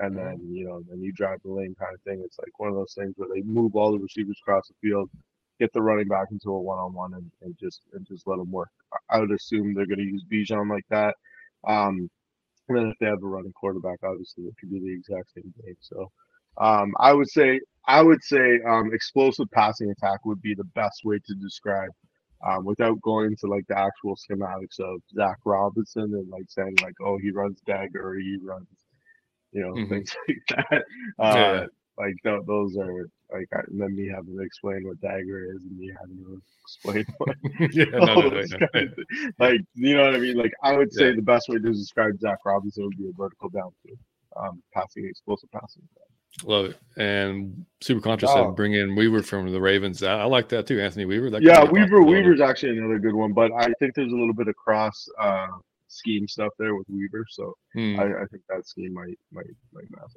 and then you know then you drive the lane kind of thing. It's like one of those things where they move all the receivers across the field, get the running back into a one on one and and just and just let them work. I- I would assume they're going to use Bijan like that. Um, and then if they have a running quarterback, obviously it could be the exact same thing. So um, I would say I would say um, explosive passing attack would be the best way to describe. Um, without going into like the actual schematics of Zac Robinson and like saying like, oh, he runs dagger or he runs, you know, Mhm. things like that. Uh, Yeah. Like th- those are like, I, and then me having to explain what dagger is and me having to explain what yeah, no, no, no, those no, kind of things. like you know what I mean. Like I would say Yeah. the best way to describe Zac Robinson would be a vertical downfield, um, passing explosive passing. Love it. And Super Contra Oh. said bring in Weaver from the Ravens. I, I like that too, Anthony Weaver. That Yeah, Weaver. Weaver's actually another good one, but I think there's a little bit of cross uh, scheme stuff there with Weaver, so Hmm, I, I think that scheme might might might up.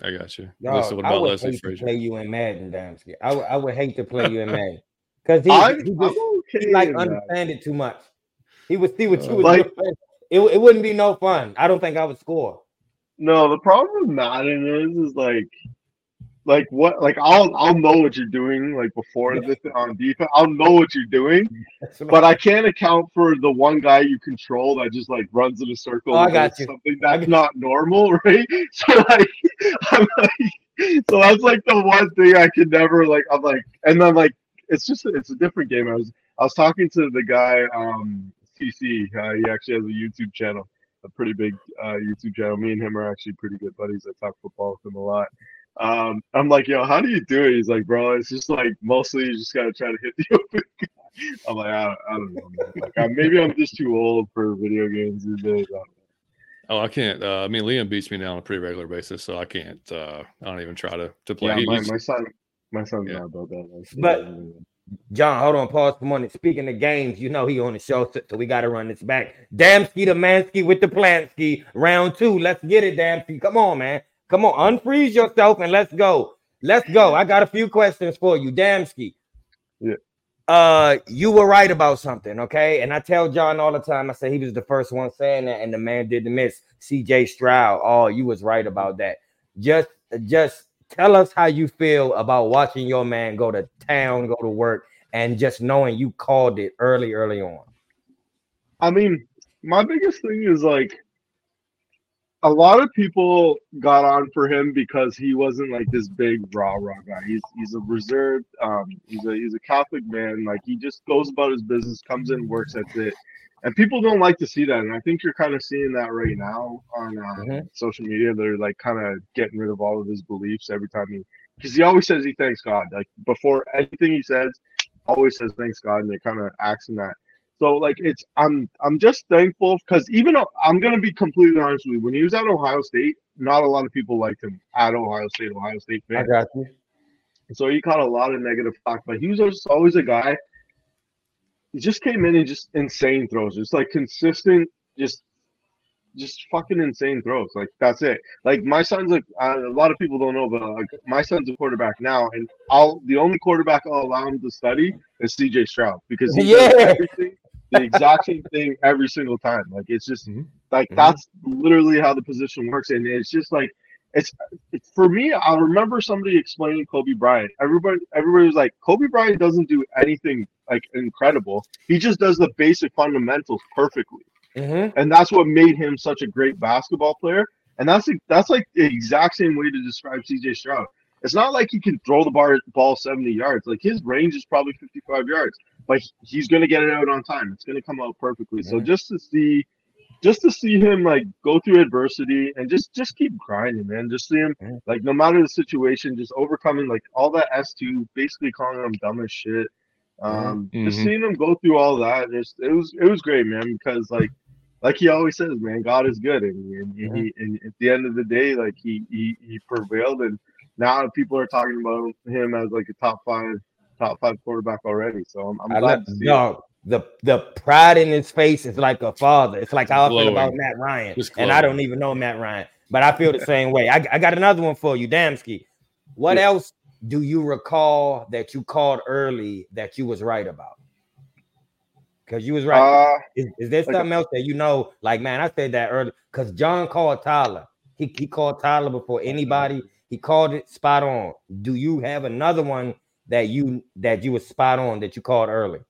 I got you. Dog, Listen, what I would Leslie hate to play you in Madden, Damski. I would, I would hate to play you in Madden because he, he just okay. he like in understand it too much. He would see what you Uh, was like- doing. It, it wouldn't be no fun. I don't think I would score. No, the problem with Madden is is like like what like I'll I'll know what you're doing like before Yeah. this on defense. I'll know what you're doing, but I can't account for the one guy you control that just like runs in a circle Oh, I got you. something that's not normal, right? So like I'm like so that's like the one thing I could never like I'm like and then like it's just it's a different game. I was I was talking to the guy um CC, uh, he actually has a YouTube channel a pretty big uh, YouTube channel. Me and him are actually pretty good buddies. I talk football with him a lot. Um, I'm like, yo, how do you do it? He's like, bro, it's just like mostly you just gotta try to hit the open. I'm like, I don't, I don't know, man. Like, I, maybe I'm just too old for video games these days. I don't know. Oh, I can't. Uh, I mean, Liam beats me now on a pretty regular basis, so I can't. Uh, I don't even try to to play. Yeah, my, he's- my son, my son's Yeah. not about that. Like, But- John, hold on, pause for a minute. Speaking of games, you know he on the show, so, so we got to run this back. Damski the Mansky with the Plansky, round two. Let's get it, Damski. Come on, man. Come on, unfreeze yourself and let's go. Let's go. I got a few questions for you, Damski. Yeah. Uh, you were right about something, okay? And I tell John all the time. I say he was the first one saying that, and the man did the miss. C.J. Stroud. Oh, you was right about that. Just, just tell us how you feel about watching your man go to town, go to work, and just knowing you called it early, early on. I mean, my biggest thing is like a lot of people got on for him because he wasn't like this big rah rah guy. He's he's a reserved, um, he's a he's a Catholic man. Like he just goes about his business, comes in, works, that's it. And people don't like to see that, and I think you're kind of seeing that right now on uh, Mhm. social media. They're like kind of getting rid of all of his beliefs every time he, because he always says he thanks God. Like before anything he says, always says thanks God, and they kind of acts in that. So like it's I'm I'm just thankful because even though I'm gonna be completely honest with you, when he was at Ohio State, not a lot of people liked him at Ohio State, Ohio State I got you. So he caught a lot of negative talk, but he was just always a guy. He just came in and just insane throws, just like consistent, just just fucking insane throws. Like that's it. Like my son's like uh, a lot of people don't know, but like my son's a quarterback now, and I'll the only quarterback I'll allow him to study is C.J. Stroud because he does everything the exact same thing every single time. Like it's just Mhm. like Mhm. that's literally how the position works, and it's just like it's, for me. I remember somebody explaining Kobe Bryant. Everybody, everybody was like, Kobe Bryant doesn't do anything like incredible. He just does the basic fundamentals perfectly Mhm. and that's what made him such a great basketball player. And that's that's like the exact same way to describe CJ Stroud. It's not like he can throw the bar, ball 70 yards. Like his range is probably 55 yards, but he's going to get it out on time. It's going to come out perfectly. So Mhm. just to see, just to see him like go through adversity and just just keep grinding, man. Just see him Mhm. like no matter the situation, just overcoming like all that S2, basically calling him dumb as shit. Um, just Mhm. seeing him go through all that, just it was it was great, man. Because like like he always says, man, God is good, and, and, Mhm. he, and at the end of the day, like he, he he prevailed, and now people are talking about him as like a top five top five quarterback already. So I'm, I'm I glad love to see. it. The the pride in his face is like a father. It's like how I feel Glowing. about Matt Ryan, and I don't even know Matt Ryan, but I feel the same way. I, I got another one for you, Damski. What Yeah. else do you recall that you called early that you was right about? Because you was right. Uh, Is, is there Like- something else that you know? Like, man, I said that early. because John called Tyler. He, he called Tyler before anybody. He called it spot on. Do you have another one that you that you was spot on that you called early?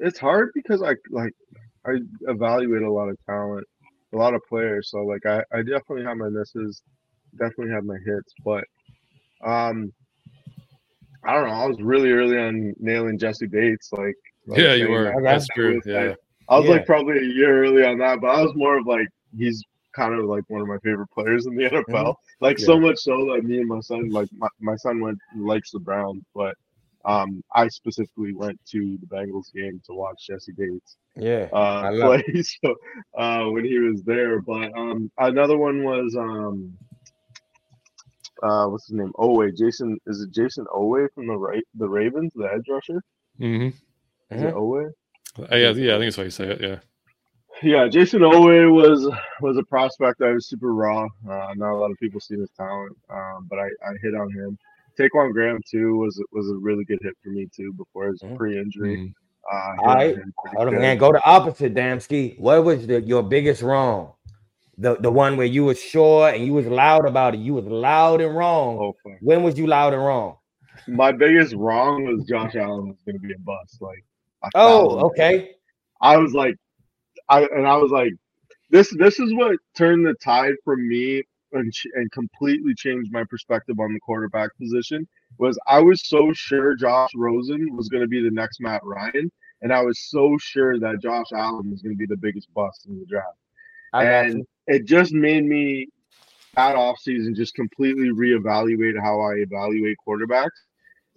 it's hard because I like I evaluate a lot of talent, a lot of players. So like I, I definitely have my misses, definitely have my hits, but um I don't know. I was really early on nailing Jessie Bates. Like, like Yeah, you saying were. that. That's I true. was, Yeah. like- I was Yeah. like probably a year early on that, but I was more of like he's kind of like one of my favorite players in the NFL. Like so much so that me and my son, like my, my son went likes the Browns, but um I specifically went to the Bengals game to watch Jessie Bates Yeah. uh I love play so uh when he was there. But um another one was um uh, what's his name? Oweh. Jason is it Jayson Oweh from the right the Ravens, the edge rusher? Mm-hmm. Is it Oweh? yeah, yeah, I think that's how you say it. Yeah. Yeah, Jayson Oweh was was a prospect that was super raw. Uh, not a lot of people see his talent, um, but I, I hit on him. Ta'Quon Graham too was was a really good hit for me too before his Mhm. pre-injury. Mhm. Uh, I hit All on right. him pretty Hold on, man. Go to opposite, Damski. What was the, your biggest wrong? The the one where you was sure and you was loud about it. You was loud and wrong. Oh. When was you loud and wrong? My biggest wrong was Josh Allen was going to be a bust. Like, a Oh, thousand okay. I was like, I and I was like, this this is what turned the tide for me and and completely changed my perspective on the quarterback position. Was I was so sure Josh Rosen was going to be the next Matt Ryan, and I was so sure that Josh Allen was going to be the biggest bust in the draft. I and you. it just made me that offseason just completely reevaluate how I evaluate quarterbacks.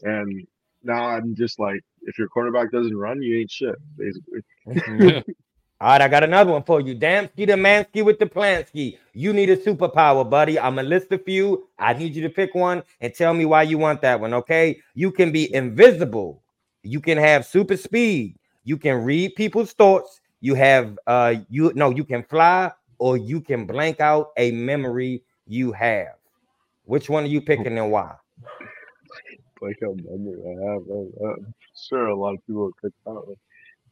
And now I'm just like, if your quarterback doesn't run, you ain't shit, basically. All right, I got another one for you. Damski the Mansky with the Plansky. You need a superpower, buddy. I'm gonna list a few. I need you to pick one and tell me why you want that one. Okay. You can be invisible. You can have super speed. You can read people's thoughts. You have uh you no, you can fly or you can blank out a memory you have. Which one are you picking and why? Like how memory I have. I'm sure, a lot of people pick that one.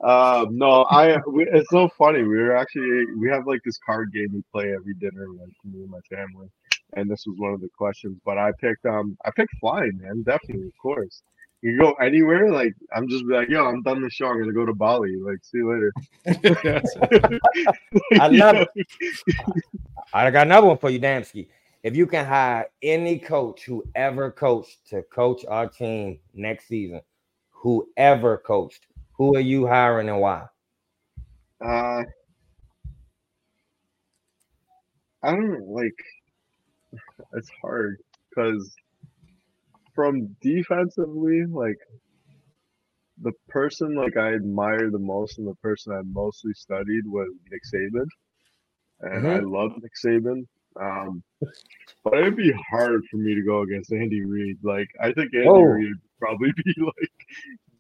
Um, no, I. We, it's so funny. We were actually we have like this card game we play every dinner, like me and my family, and this was one of the questions. But I picked um I picked flying, man. Definitely, of course. You go anywhere. Like I'm just like, yo, I'm done the show. I'm gonna go to Bali. Like, see you later. I love it. I got another one for you, Damski. If you can hire any coach who ever coached to coach our team next season, whoever coached, who are you hiring and why? Uh, I don't like it's hard because from defensively, like the person like I admire the most and the person I mostly studied was Nick Saban, and I love Nick Saban. Um, but it'd be hard for me to go against Andy Reid. Like I think Andy Oh. Reid would probably be like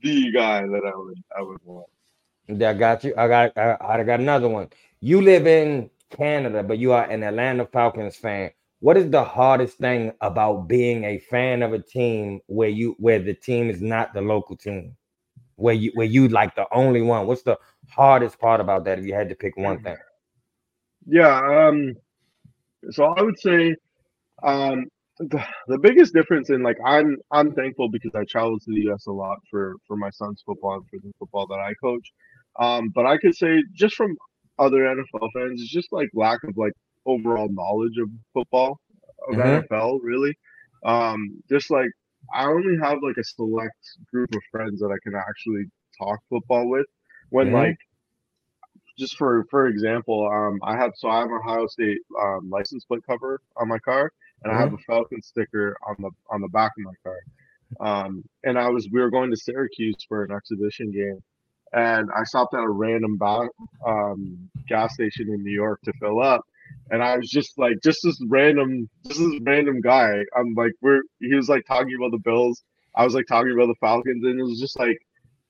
the guy that I would I would want. I got you. I got I, I got another one. You live in Canada, but you are an Atlanta Falcons fan. What is the hardest thing about being a fan of a team where you where the team is not the local team? Where you where you like the only one? What's the hardest part about that if you had to pick one thing? Yeah. Um. So I would say, um, the, the biggest difference in like I'm I'm thankful because I travel to the U.S. a lot for for my son's football and for the football that I coach. Um, but I could say just from other NFL fans, it's just like lack of like overall knowledge of football of Mhm. NFL really. Um, just like I only have like a select group of friends that I can actually talk football with. When Mhm. like just for for example, um, I have so I have Ohio State um, license plate cover on my car, and I have a Falcon sticker on the on the back of my car. Um, and I was we were going to Syracuse for an exhibition game, and I stopped at a random ba- um, gas station in New York to fill up, and I was just like just this random just this random guy. I'm like we're he was like talking about the Bills. I was like talking about the Falcons, and it was just like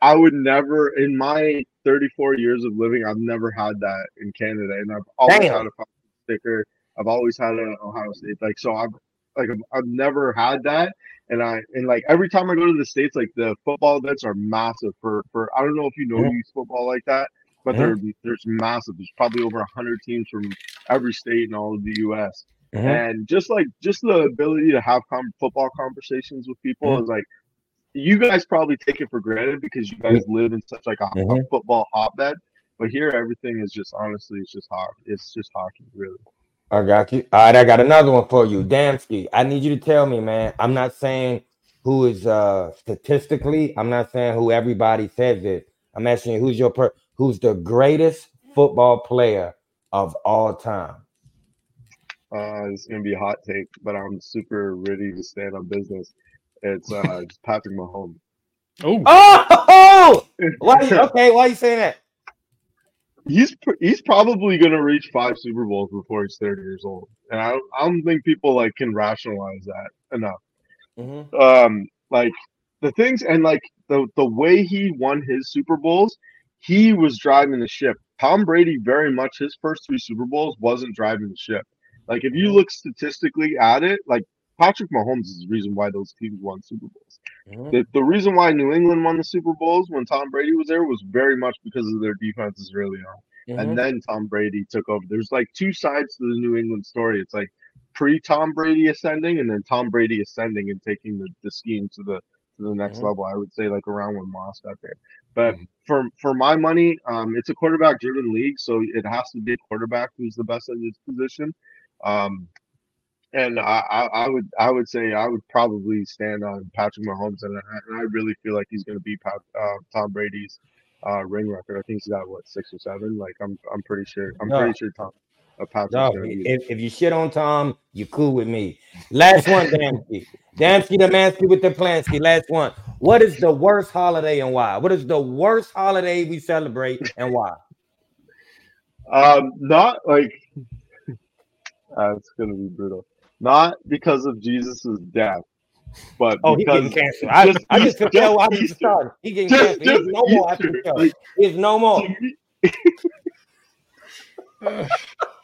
I would never in my 34 years of living, I've never had that in Canada, and I've always had a Falcon sticker. I've always had an Ohio State, like so. I've like I've, I've never had that, and I and like every time I go to the states, like the football events are massive for for. I don't know if you know Mhm. youth football like that, but they're there's massive. There's probably over hundred teams from every state in all of the U.S. Mhm. And just like just the ability to have com- football conversations with people is like you guys probably take it for granted because you guys live in such like a, Mhm. football hotbed. But here, everything is just honestly, it's just hockey. It's just hockey, really. I got you. All right, I got another one for you. Damski, I need you to tell me, man. I'm not saying who is uh statistically, I'm not saying who everybody says it. I'm asking you who's your per who's the greatest football player of all time. Uh, it's gonna be a hot take, but I'm super ready to stand on business. It's uh, it's Patrick Mahomes. Oh, Oh, why you, okay, why are you saying that? He's he's probably going to reach five Super Bowls before he's 30 years old, and I don't, I don't think people like can rationalize that enough. Mhm. Um, like the things and like the the way he won his Super Bowls, he was driving the ship. Tom Brady very much his first three Super Bowls wasn't driving the ship. Like if you look statistically at it, like Patrick Mahomes is the reason why those teams won Super Bowls. Mhm. The, the reason why New England won the Super Bowls when Tom Brady was there was very much because of their defenses early on. Mhm. And then Tom Brady took over. There's like two sides to the New England story. It's like pre Tom Brady ascending and then Tom Brady ascending and taking the, the scheme to the to the next Mhm. level. I would say like around when Moss got there. But Mhm. for for my money, um, it's a quarterback driven league, so it has to be a quarterback who's the best at his position. Um, and I, I, I would I would say I would probably stand on Patrick Mahomes, and I, and I really feel like he's going to beat Pat, uh, Tom Brady's uh, ring record. I think he's got what six or seven. Like I'm I'm pretty sure I'm No. pretty sure Tom uh, Patrick's No, if, if you shit on Tom, you cool with me. Last one, Damski. Damski the Mansky with the Plansky. Last one. What is the worst holiday and why? What is the worst holiday we celebrate and why? Um, not like uh, it's gonna be brutal. Not because of Jesus's death, but Oh, he getting canceled. I, just- I just could tell why he Easter. started. He getting canceled. He's no more after Easter. the show. Like, He's no more.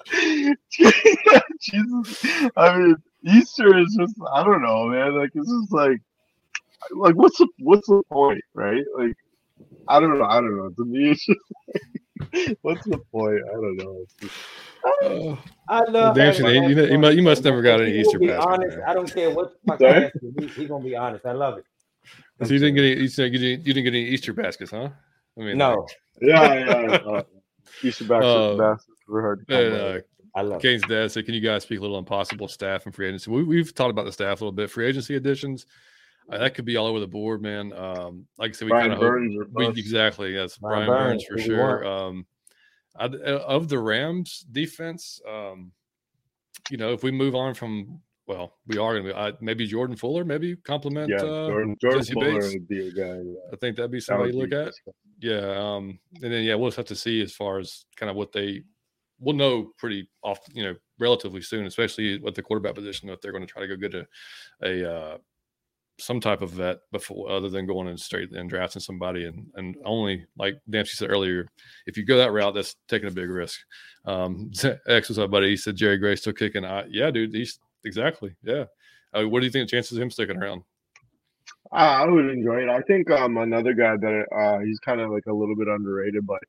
Jesus, I mean, Easter is just I don't know, man. Like it's just like, like what's the what's the point, right? Like I don't know, I don't know. To me, it's just like, what's the point? I don't know. It's Oh, I love Damn, having you- you that know- you mu- you must never got any He Easter gonna basket, honest. man. I don't care what the fuck Sorry? I ask him. He, he gonna be honest. I love it. so you didn't get any, you didn't get any, you didn't get any Easter baskets, huh? I mean, No, yeah, yeah. Uh, Easter back Uh, baskets were hard And, uh, I love it. Dad said, "Can you guys speak a little on possible staff and free agency?" We, we've talked about the staff a little bit. Free agency additions, uh, that could be all over the board, man. Um, like I said, we kind of hope Burns or we, bust. exactly yes, Brian Brian, Burns, Burns, for sure. Um, I, of the Rams defense, um, you know, if we move on from well, we are going to be maybe Jordan Fuller, maybe compliment. yeah, uh, Jordan, Jordan Fuller Bates. would be a guy. Yeah. I think that'd be somebody to look at. Yeah, um, and then yeah, we'll just have to see as far as kind of what they we'll know pretty often, you know, relatively soon, especially with the quarterback position if they're going to try to go get a a uh, some type of vet before other than going in straight and drafting somebody and and only like Dempsey said earlier, if you go that route, that's taking a big risk. Um, X was up, buddy. He said Jerry Gray still kicking. I, yeah, dude. He's exactly. Yeah. Uh, what do you think the chances of him sticking around? I I would enjoy it. I think um another guy that uh he's kind of like a little bit underrated, but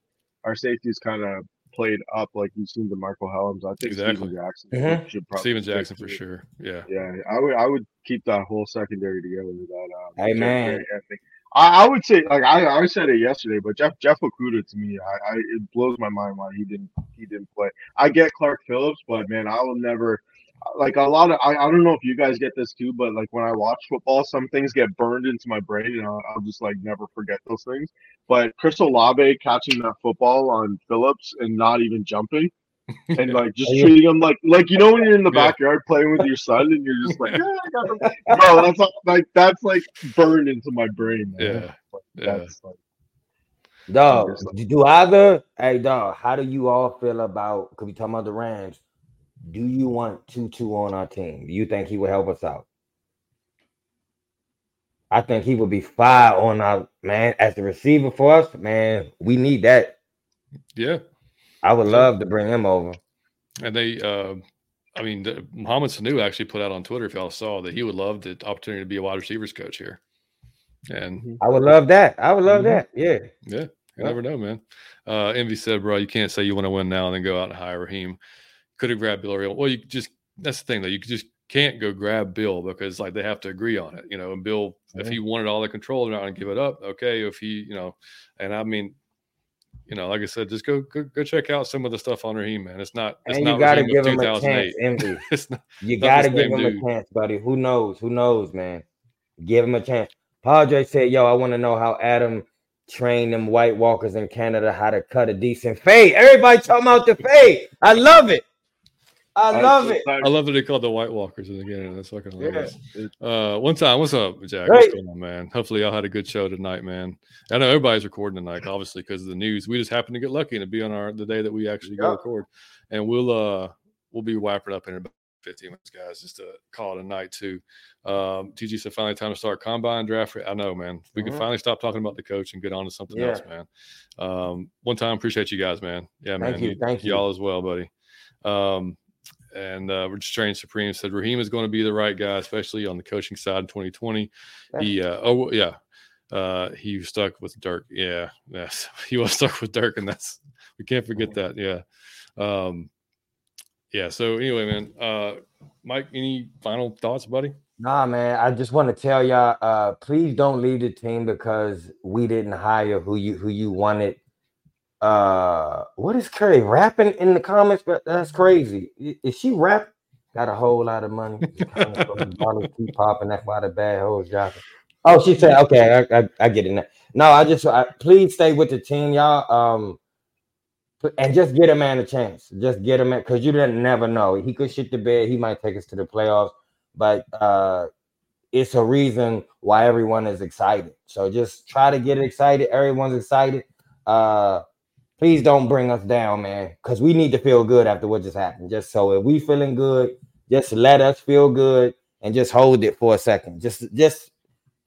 our safety's kind of played up like you've seen DeMarcco Hellams. I think Exactly. Steven Jackson Mhm. should probably Steven Jackson for it. sure. Yeah. Yeah, I would I would keep that whole secondary together with that. Uh, Hey, man. I, I would say like I, I said it yesterday, but Jeff Jeff Okudah to me, I, I it blows my mind why he didn't he didn't play. I get Clark Phillips, but man, I will never like a lot of I, I don't know if you guys get this too, but like when I watch football, some things get burned into my brain and I'll, I'll just like never forget those things. But Chris Olave catching that football on Phillips and not even jumping. And like just treating him like like you know when you're in the Yeah. backyard playing with your son and you're just like yeah, I got him. bro that's all- like that's like burned into my brain man. Yeah. Like, Yeah. that's like Dog, Understood. do either? Hey, dog, how do you all feel about? Because we talking about the Rams. Do you want Tutu on our team? Do you think he would help us out? I think he would be fire on our man as the receiver for us. Man, we need that. Yeah. I would love to bring him over. And they, uh, I mean, the, Mohamed Sanu actually put out on Twitter, if y'all saw, that he would love the opportunity to be a wide receivers coach here. And I would love that. I would love Mhm. that. Yeah. yeah, you Yeah. never know, man. Uh, Envy said, bro, you can't say you want to win now and then go out and hire Raheem. Could have grabbed Bill O'Reilly. Well, you just, that's the thing, though. You just can't go grab Bill because, like, they have to agree on it, you know. And Bill, if he wanted all the control, they're not going to give it up. Okay. If he, you know, and I mean, you know, like I said, just go go, go check out some of the stuff on Raheem, man. It's not, it's And not you gotta Raheem give him a 2008. chance, Envy. it's not, You gotta give him dude. a chance, buddy. Who knows? Who knows, man? Give him a chance. Padre said, "Yo, I want to know how Adam trained them White Walkers in Canada how to cut a decent fade." Everybody talking about the fade. I love it. I love it. I love that they called the White Walkers and again. That's fucking hilarious. Yeah. Uh, one time, what's up, Jack? Hey. What's going on, man? Hopefully, y'all had a good show tonight, man. I know everybody's recording tonight, obviously, because of the news. We just happened to get lucky to be on our the day that we actually go record, and we'll uh we'll be wiping up in about 15 minutes, guys, just to call it a night too. Um, TG said finally time to start combine draft. I know, man. We can Mhm. finally stop talking about the coach and get on to something Yeah. else, man. Um, one time, appreciate you guys, man. Yeah, Thank man. you, thank you. Y'all as well, buddy. Um, and uh, Rich Train Supreme said Raheem is going to be the right guy, especially on the coaching side in 2020. He, uh, oh yeah, uh, he stuck with Dirk. Yeah, yes, he was stuck with Dirk, and that's we can't forget that. Yeah, um, yeah. So anyway, man, uh, Mike, any final thoughts, buddy? Nah, man. I just want to tell y'all, uh, please don't leave the team because we didn't hire who you who you wanted. Uh, what is Curry rapping in the comments? But that's crazy. Is she rap? Got a whole lot of money. Popping. That's why the bad hoes dropping. Oh, she said, okay, I, I, I get it now. No, I just I, please stay with the team, y'all. Um, and just get a man a chance. Just get him because you didn't never know. He could shit the bed. He might take us to the playoffs but uh it's a reason why everyone is excited. So just try to get excited. Everyone's excited. Uh please don't bring us down, man, because we need to feel good after what just happened. Just so if we feeling good, just let us feel good and just hold it for a second. Just just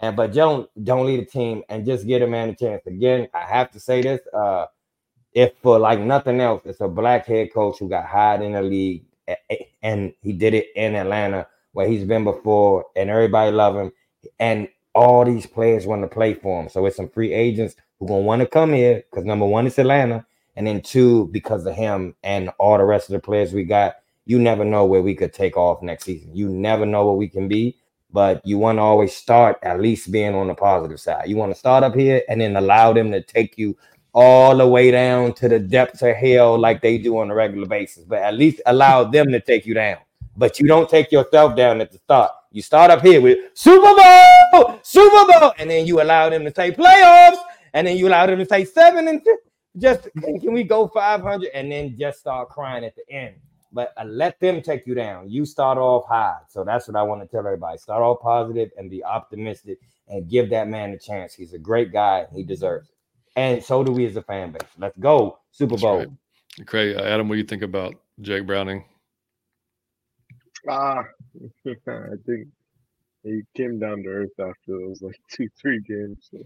and but don't don't lead the team and just get a man a chance. Again, I have to say this. Uh if for like nothing else, it's a black head coach who got hired in the league a- a- and he did it in Atlanta where he's been before and everybody love him and all these players want to play for him so it's some free agents who gonna want to come here because number one it's atlanta and then two because of him and all the rest of the players we got you never know where we could take off next season. You never know what we can be but you want to always start at least being on the positive side. You want to start up here and then allow them to take you all the way down to the depths of hell like they do on a regular basis but at least allow them to take you down. But you don't take yourself down at the start. You start up here with Super Bowl, Super Bowl, and then you allow them to say playoffs, and then you allow them to say seven and two. Just can we go 500 and then just start crying at the end? But uh, let them take you down. You start off high. So that's what I want to tell everybody. Start off positive and be optimistic and give that man a chance. He's a great guy. He deserves it. And so do we as a fan base. Let's go, Super Bowl. right. Craig, uh, Adam, what do you think about Jake Browning? Ah, I think he came down to earth after those like two, three games. So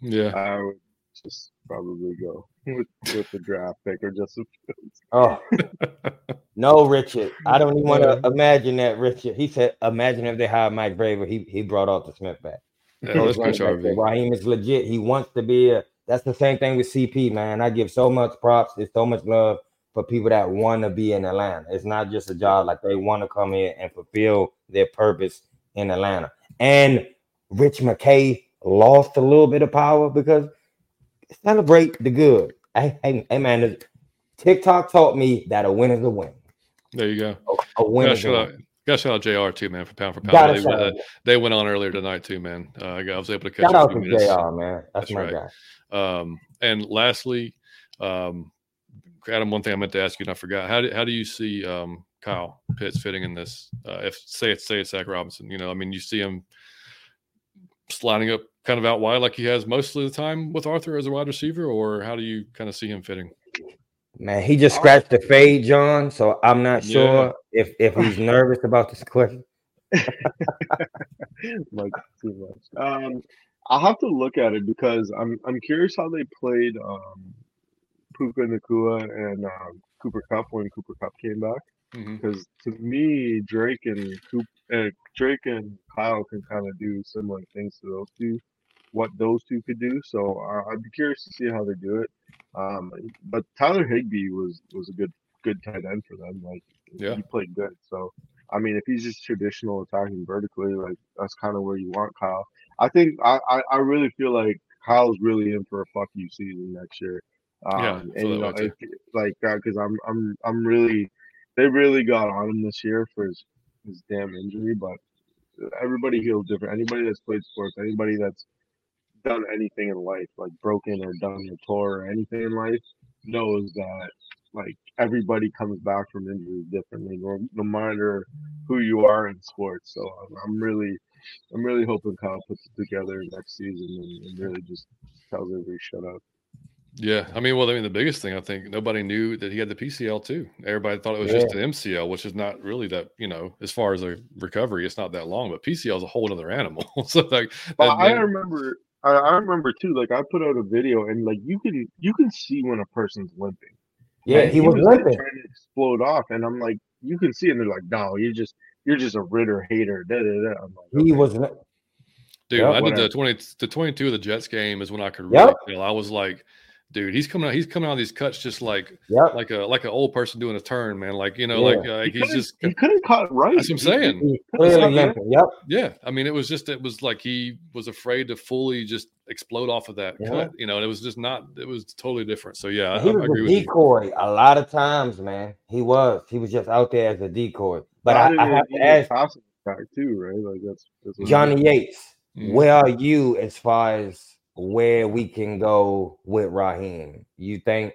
Yeah, I would just probably go with, with the draft pick or just Oh no, Richard. I don't even want to imagine that, Richard. He said, imagine if they hired Mike Vrabel. He he brought Arthur Smith back. yeah let's Running back. RV. Raheem is legit. He wants to be a that's the same thing with CP, man. I give so much props. There's so much love for people that want to be in Atlanta. It's not just a job, like they want to come here and fulfill their purpose in Atlanta. And Rich McKay lost a little bit of power because celebrate the good. Hey, hey, hey man, TikTok taught me that a win is a win. There you go. A, a win Gotta shout out, gotta shout out JR too, man, for pound for pound. They, went- they went on earlier tonight too, man. Uh, I was able to catch shout a out few to minutes. JR, man. That's, That's my right. guy. Um, and lastly, um, Adam, one thing I meant to ask you and I forgot. How do, how do you see um, Kyle Pitts fitting in this? Uh, if say it's say it's Zac Robinson, you know, I mean, you see him sliding up kind of out wide like he has most of the time with Arthur as a wide receiver, or how do you kind of see him fitting? Man, he just scratched the fade, John. So I'm not Yeah. sure if if he's nervous about this question. like too much. Um, I'll have to look at it because I'm I'm curious how they played um, Puka Nacua and um, Cooper Kupp when Cooper Kupp came back. Because to me, Drake and Coop, uh, Drake and Kyle can kind of do similar things to those two, what those two could do. So uh, I'd be curious to see how they do it. Um, but Tyler Higbee was was a good good tight end for them. Like Yeah. he played good. So I mean, if he's just traditional attacking vertically, like that's kind of where you want Kyle. I think I, I, I really feel like Kyle's really in for a fuck you season next year. Um, Yeah, and you that know, way too. if, like because I'm I'm I'm really they really got on him this year for his his damn injury, but everybody heals different. Anybody that's played sports, anybody that's done anything in life, like broken or done a tour or anything in life, knows that like everybody comes back from injury differently, no, no matter who you are in sports. So I'm, I'm really, I'm really hoping Kyle puts it together next season and, and really just tells everybody shut up. Yeah, I mean, well, I mean, the biggest thing I think nobody knew that he had the PCL too. Everybody thought it was just an MCL, which is not really that. You know, as far as a recovery, it's not that long. But PCL is a whole other animal. so like, Well, I remember, I, I remember too. Like I put out a video, and like you can, you can see when a person's limping. Yeah, And he was like, limping. trying to explode off, and I'm like, you can see, and they're like, no, you're just, you're just a Ridder hater. Da, da, da. I'm like, He was li- dude, Yep. I did the twenty, the twenty-two of the Jets game is when I could Yep. really tell. I was like, dude, he's coming out, he's coming out of these cuts just like Yep. like a like an old person doing a turn, man. Like you know, Yeah. like uh, he he's just he couldn't cut right. That's what I'm saying. He clearly not Yep. Yeah, I mean, it was just it was like he was afraid to fully just explode off of that Yeah. cut, you know, and it was just not. It was totally different. So yeah, he I was agree a with you. decoy a lot of times, man. He was. He was just out there as a decoy. But I, Not I even- have to ask back too, right? Like that's, that's what- Johnny Yates, Mhm. where are you as far as where we can go with Raheem? You think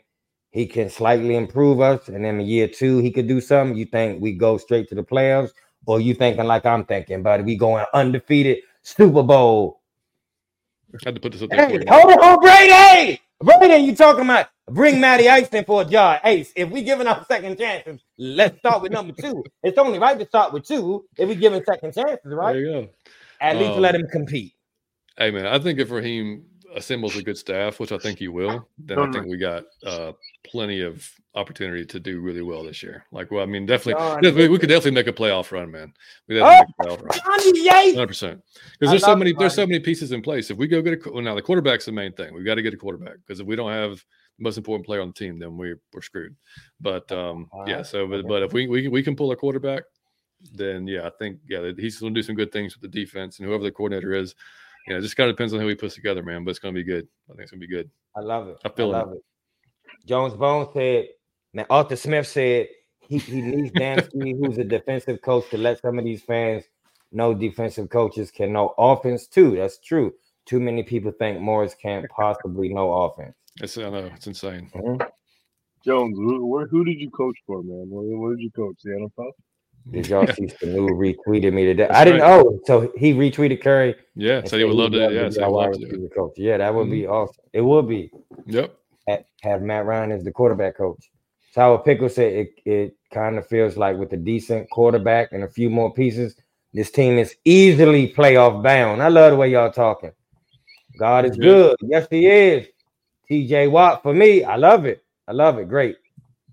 he can slightly improve us, and in a year two he could do something? You think we go straight to the playoffs, or you thinking like I'm thinking, buddy? We going undefeated Super Bowl I had to put this up there. Hey, hold on, Brady. Brady, you talking about bring Matty Ice in for a job? Ace, if we giving out second chances, let's start with number two. It's only right to start with two if we giving second chances, There right? you go. At least Um, let him compete. Hey man, I think if Raheem assembles a good staff, which I think he will, then I think we got uh, plenty of opportunity to do really well this year. Like, well, I mean, definitely, John, definitely- we could definitely make a playoff run, man. We definitely make a playoff run. Johnny Hundred percent. Because there's so many there's so many pieces in place. If we go get a well, now the quarterback's the main thing. We've got to get a quarterback because if we don't have the most important player on the team, then we're we're screwed. But um, yeah. So, but, but if we, we we can pull a quarterback, then yeah, I think yeah he's going to do some good things with the defense and whoever the coordinator is. Yeah, it just kind of depends on who he puts together, man. But it's going to be good. I think it's going to be good. I love it. I feel it. love it. Jones Bones said, man, Arthur Smith said he, he needs Damski, who's a defensive coach, to let some of these fans know defensive coaches can know offense too. That's true. Too many people think Morris can't possibly know offense. It's I know it's insane. Mhm. Jones, who, where, who did you coach for, man? Where, where did you coach? The NFL? Did y'all see Sanu retweeted me today? That's I didn't right. know. So he retweeted Curry. Yeah, so he would love to. loved Yeah, so our he'd wide love to coach. Yeah, that would Mm-hmm. be awesome. It would be. Yep. ha- have Matt Ryan as the quarterback coach. Sour Pickle said it, it kind of feels like with a decent quarterback and a few more pieces, this team is easily playoff bound. I love the way y'all talking. God is good. Yes, he is. TJ Watt for me. I love it. I love it. Great.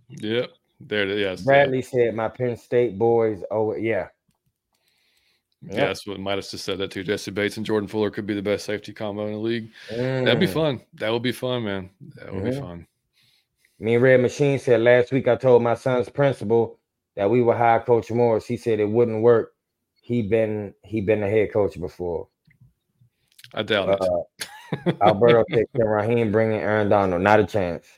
Yep. There it is. Yes. yeah. Bradley said my Penn State boys. Oh, yeah. Yeah, Yeah. that's what Midas just said that too. Jessie Bates and Jordan Fuller could be the best safety combo in the league. That'd be Mm. fun. That would be fun, man. That would be Mhm. fun. Me and Red Machine said last week I told my son's principal that we would hire Coach Morris. He said it wouldn't work. He been he been a head coach before. I doubt it. Uh, Alberto said Raheem bring in Aaron Donald? Not a chance.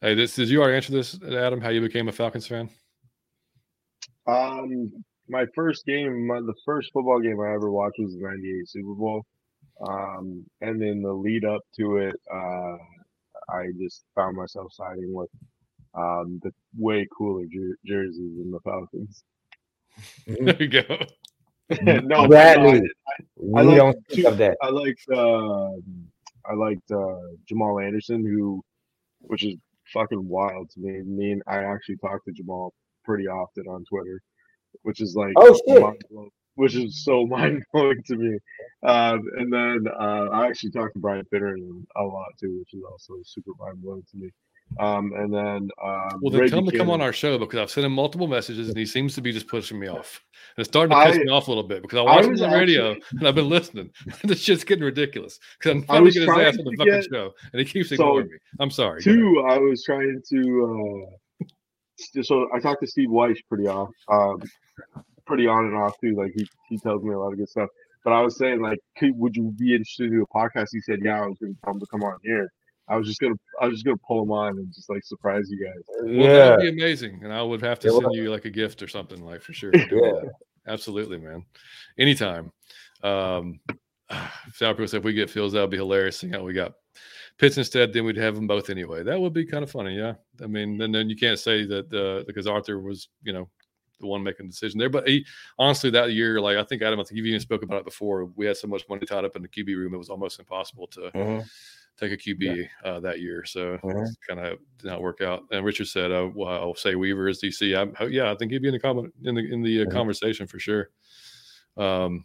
Hey, this did you already answer this, Adam? How you became a Falcons fan? Um, my first game, my, the first football game I ever watched was the '98 Super Bowl. Um, and then the lead up to it, uh, I just found myself siding with um, the way cooler jer- jerseys than the Falcons. There you go. no, but Bradley, no, we like don't speak two- of that. I, I liked uh, I liked uh, Jamal Anderson, who, which is fucking wild to me. Me and I actually talk to Jamal pretty often on Twitter, which is like Oh, shit. which is so mind blowing to me. Um, and then uh, I actually talked to Brian Finneran a lot too, which is also super mind blowing to me. Um, and then um, Well, then Ray tell him to come on our show because I've sent him multiple messages and he seems to be just pushing me off. And it's starting to piss I- me off a little bit because I I watched him on the radio actually- and I've been listening. this shit's getting ridiculous because I'm I trying to was get his ass on the fucking get- show and he keeps So, ignoring me. I'm sorry. Two, I was trying to. Uh, so I talked to Steve Weiss pretty off, um, pretty on and off too. Like he he tells me a lot of good stuff. But I was saying like, could, would you be interested do a podcast? He said, yeah. I was going to tell him to come on here. I was just gonna I was just gonna pull them on and just like surprise you guys. Well, yeah, that would be amazing, and I would have to It send would. you like a gift or something, like for sure. Yeah. Absolutely, man. Anytime. Um, Sour said if we get Fields, that would be hilarious. Seeing how we got Pitts instead, then we'd have them both anyway. That would be kind of funny, yeah. I mean, and then you can't say that uh, because Arthur was, you know, the one making the decision there. But he, honestly, that year, like I think Adam, I think you even spoke about it before. We had so much money tied up in the QB room; it was almost impossible to Mhm. Take a QB uh, that year. So Mhm. kind of did not work out. And Richard said, uh, well, "I'll say Weaver is DC." I, yeah, I think he'd be in the comment in the in the uh, Mhm. conversation for sure. Um,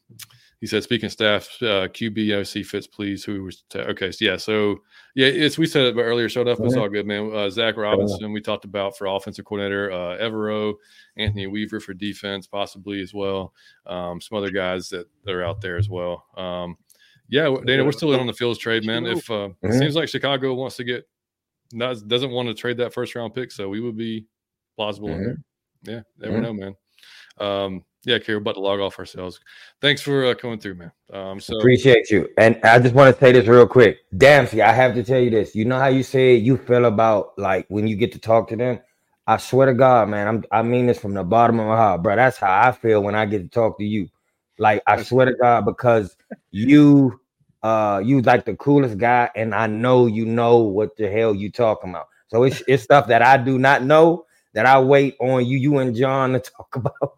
he said, "Speaking staff, uh, QB OC Fitz, please. Who was okay? So yeah, so yeah, it's we said it earlier. Showed up. It's Mhm. all good, man. Uh, Zac Robinson, we talked about for offensive coordinator. Uh, Evero, Anthony Weaver for defense, possibly as well. Um, some other guys that, that are out there as well. Um, yeah, Dana, we're still in on the Fields trade, man. If uh, it Mhm. seems like Chicago wants to get not, doesn't want to trade that first round pick, so we would be plausible in there. Yeah, never Mhm. know, man. Um, yeah, okay, we're about to log off ourselves. Thanks for uh, coming through, man. Um, so Appreciate you. And I just want to say this real quick. Dempsey, I have to tell you this. You know how you say you feel about like when you get to talk to them? I swear to God, man, I'm I mean this from the bottom of my heart, bro. That's how I feel when I get to talk to you. Like I swear to God, because you uh you like the coolest guy, and I know you know what the hell you talking about. So it's it's stuff that I do not know that I wait on you, you and John to talk about.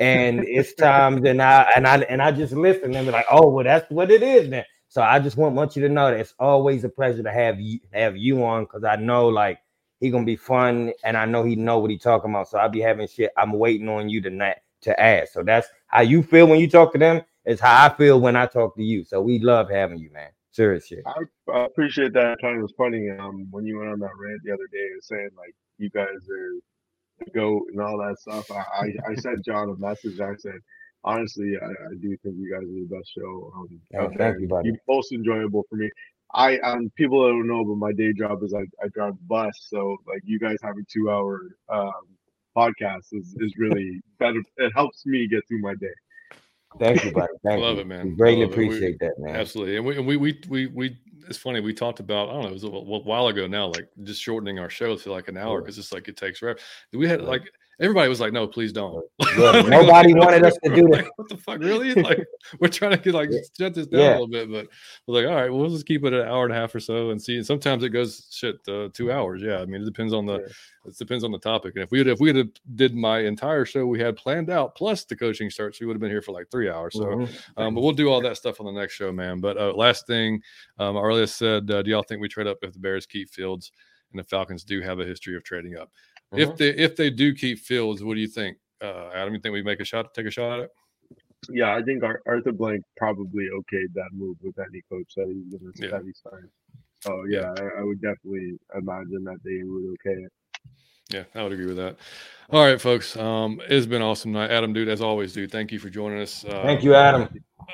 And it's times and I and I and I just listen and be like, oh well, that's what it is then. So I just want, want you to know that it's always a pleasure to have you have you on because I know like he gonna be fun and I know he know what he talking about. So I'll be having shit. I'm waiting on you to not to ask. So that's how you feel when you talk to them. It's how I feel when I talk to you. So we love having you, man. Seriously. I, I appreciate that. Tony it was funny. Um, when you went on that rant the other day, and saying like you guys are the goat and all that stuff. I, I, I sent John a message. I said, honestly, I, I do think you guys are the best show. Um, Oh, thank you, buddy. You most enjoyable for me. I um people that don't know, but my day job is I, I drive bus. So like you guys have a two hour um podcast is, is really better. It helps me get through my day. Thank you, buddy. Thank Love you. it, man. We greatly Love it. We- appreciate that, man. Absolutely, and we and we we we, we it's funny. We talked about I don't know it was a, while ago now, like just shortening our show to like an hour because it's like it takes forever. We had like everybody was like, "No, please don't." Yeah, nobody wanted us to do that. Like, what the fuck, really? Like we're trying to get like shut this down Yeah. a little bit, but we're like, all right, we'll just keep it an hour and a half or so and see. And sometimes it goes shit uh, two hours. Yeah, I mean it depends on the it depends on the topic. And if we would if we had did my entire show we had planned out plus the coaching starts, we would have been here for like three hours. So. Mhm. Um, but we'll do all that stuff on the next show, man. But uh, last thing, um, Arlia said, uh, do y'all think we trade up if the Bears keep Fields and the Falcons do have a history of trading up? If Mhm. they if they do keep Fields, what do you think, uh, Adam? You think we make a shot, take a shot at it? Yeah, I think Ar- Arthur Blank probably okayed that move with any coach that he's gonna Yeah. that he signed. So yeah, I, I would definitely imagine that they would okay it. Yeah, I would agree with that. All right, folks. Um, it's been awesome night, Adam, dude. As always, dude. Thank you for joining us. Uh, Thank you, Adam.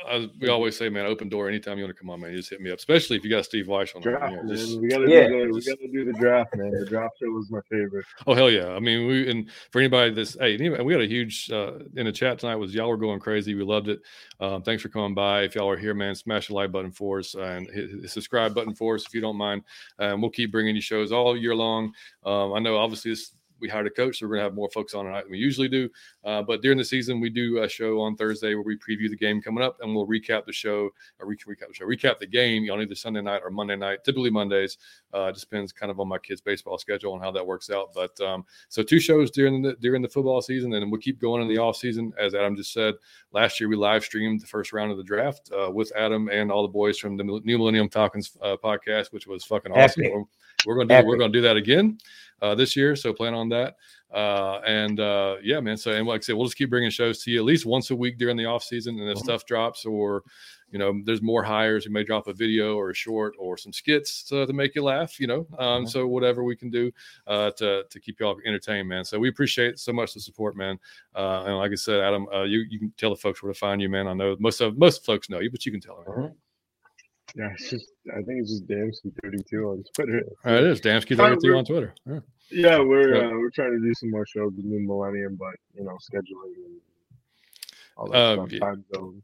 I, we always say, man, open door anytime you want to come on, man. You just hit me up, especially if you got Steve Weiss on. Draft, there. man. Just- we gotta Yeah. do the, we gotta do the draft, man. The draft show was my favorite. Oh hell yeah! I mean, we and for anybody that's hey, anyway, we had a huge uh, in the chat tonight. Was y'all were going crazy? We loved it. Um, thanks for coming by. If y'all are here, man, smash the like button for us and hit the subscribe button for us if you don't mind. And we'll keep bringing you shows all year long. Um, I know obviously this, we hired a coach, so we're gonna have more folks on tonight than we usually do. Uh, but during the season, we do a show on Thursday where we preview the game coming up, and we'll recap the show, or re- recap the show, recap the game on either Sunday night or Monday night. Typically Mondays. Uh, it just depends kind of on my kids' baseball schedule and how that works out. But um, so two shows during the during the football season, and we'll keep going in the off season. As Adam just said, last year we live streamed the first round of the draft uh, with Adam and all the boys from the New Millennium Falcons uh, podcast, which was fucking awesome. Epic. We're, we're gonna do we're gonna do that again uh, this year, so plan on that. Uh, and uh, yeah, man. So and like I said, we'll just keep bringing shows to you at least once a week during the off season, and if Mhm. stuff drops or you know, there's more hires. We may drop a video or a short or some skits to, to make you laugh, you know. Um, Mhm. so whatever we can do uh, to to keep y'all entertained, man. So we appreciate so much the support, man. Uh, and like I said, Adam, uh, you you can tell the folks where to find you, man. I know most of most folks know you, but you can tell them. Mhm. Yeah, it's just I think it's just Damski thirty two on Twitter. All right, it is Damski thirty two on Twitter. Yeah. Yeah, we're Yeah. uh, we're trying to do some more shows with New Millennium, but you know, scheduling and all that Um, stuff, yeah. time zones.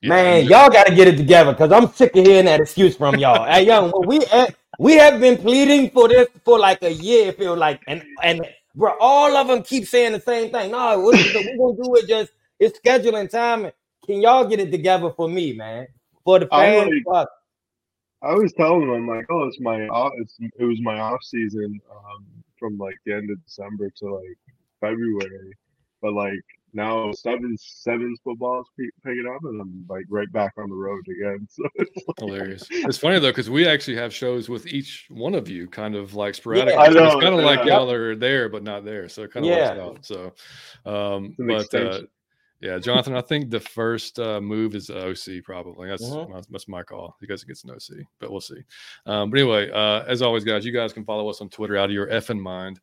Yeah, Man, and- y'all got to get it together because I'm sick of hearing that excuse from y'all. hey, young, well, we eh, we have been pleading for this for like a year. It feels like, and and bro, all of them keep saying the same thing. No, we're, we're gonna do it. Just it's scheduling time. Can y'all get it together for me, man? For the I'm fans, like- fuck. I was telling him, I'm like, oh, it's my off. It's, it was my off season um, from like the end of December to like February, but like now seven sevens football is picking up, and I'm like right back on the road again. So it's like... hilarious. It's funny though because we actually have shows with each one of you, kind of like sporadic. Yeah, I know, it's kind of yeah. like y'all are there but not there, so it kind of Yeah. works out. So, um, It's an but uh, extension. Yeah, Jonathan, I think the first uh, move is OC probably. That's Mhm. that's, that's my call. You guys get an OC, but we'll see. Um, but anyway, uh, as always, guys, you guys can follow us on Twitter out of your effing mind.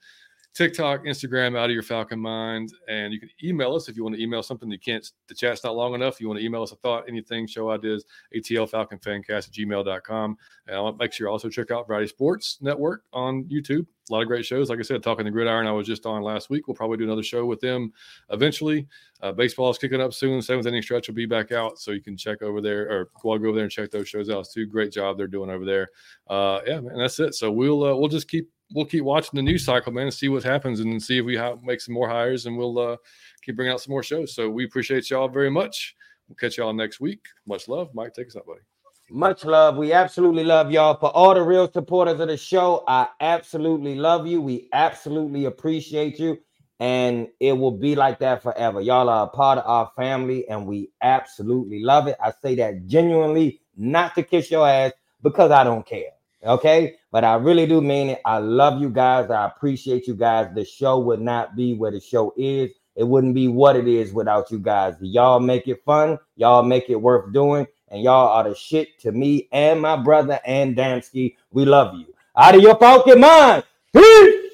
TikTok, Instagram, out of your Falcon mind, and you can email us if you want to email something you can't. The chat's not long enough. You want to email us a thought, anything, show ideas, ATL Falcon Fancast at gmail.com. And I want to make sure you also check out Variety Sports Network on YouTube. A lot of great shows. Like I said, Talking the Gridiron, I was just on last week. We'll probably do another show with them eventually. Uh, baseball is kicking up soon. Seventh inning stretch will be back out, so you can check over there or go over there and check those shows out too. Great job they're doing over there. Uh, yeah, man, that's it. So we'll uh, we'll just keep we'll keep watching the news cycle, man, and see what happens and see if we ha- make some more hires, and we'll uh, keep bringing out some more shows. So we appreciate y'all very much. We'll catch y'all next week. Much love, Mike. Take us out, buddy. Much love. We absolutely love y'all. For all the real supporters of the show, I absolutely love you. We absolutely appreciate you. And it will be like that forever. Y'all are a part of our family, and we absolutely love it. I say that genuinely, not to kiss your ass because I don't care. Okay. But I really do mean it. I love you guys. I appreciate you guys. The show would not be where the show is. It wouldn't be what it is without you guys. Y'all make it fun. Y'all make it worth doing. And y'all are the shit to me and my brother and Damski. We love you. Out of your mind. Peace.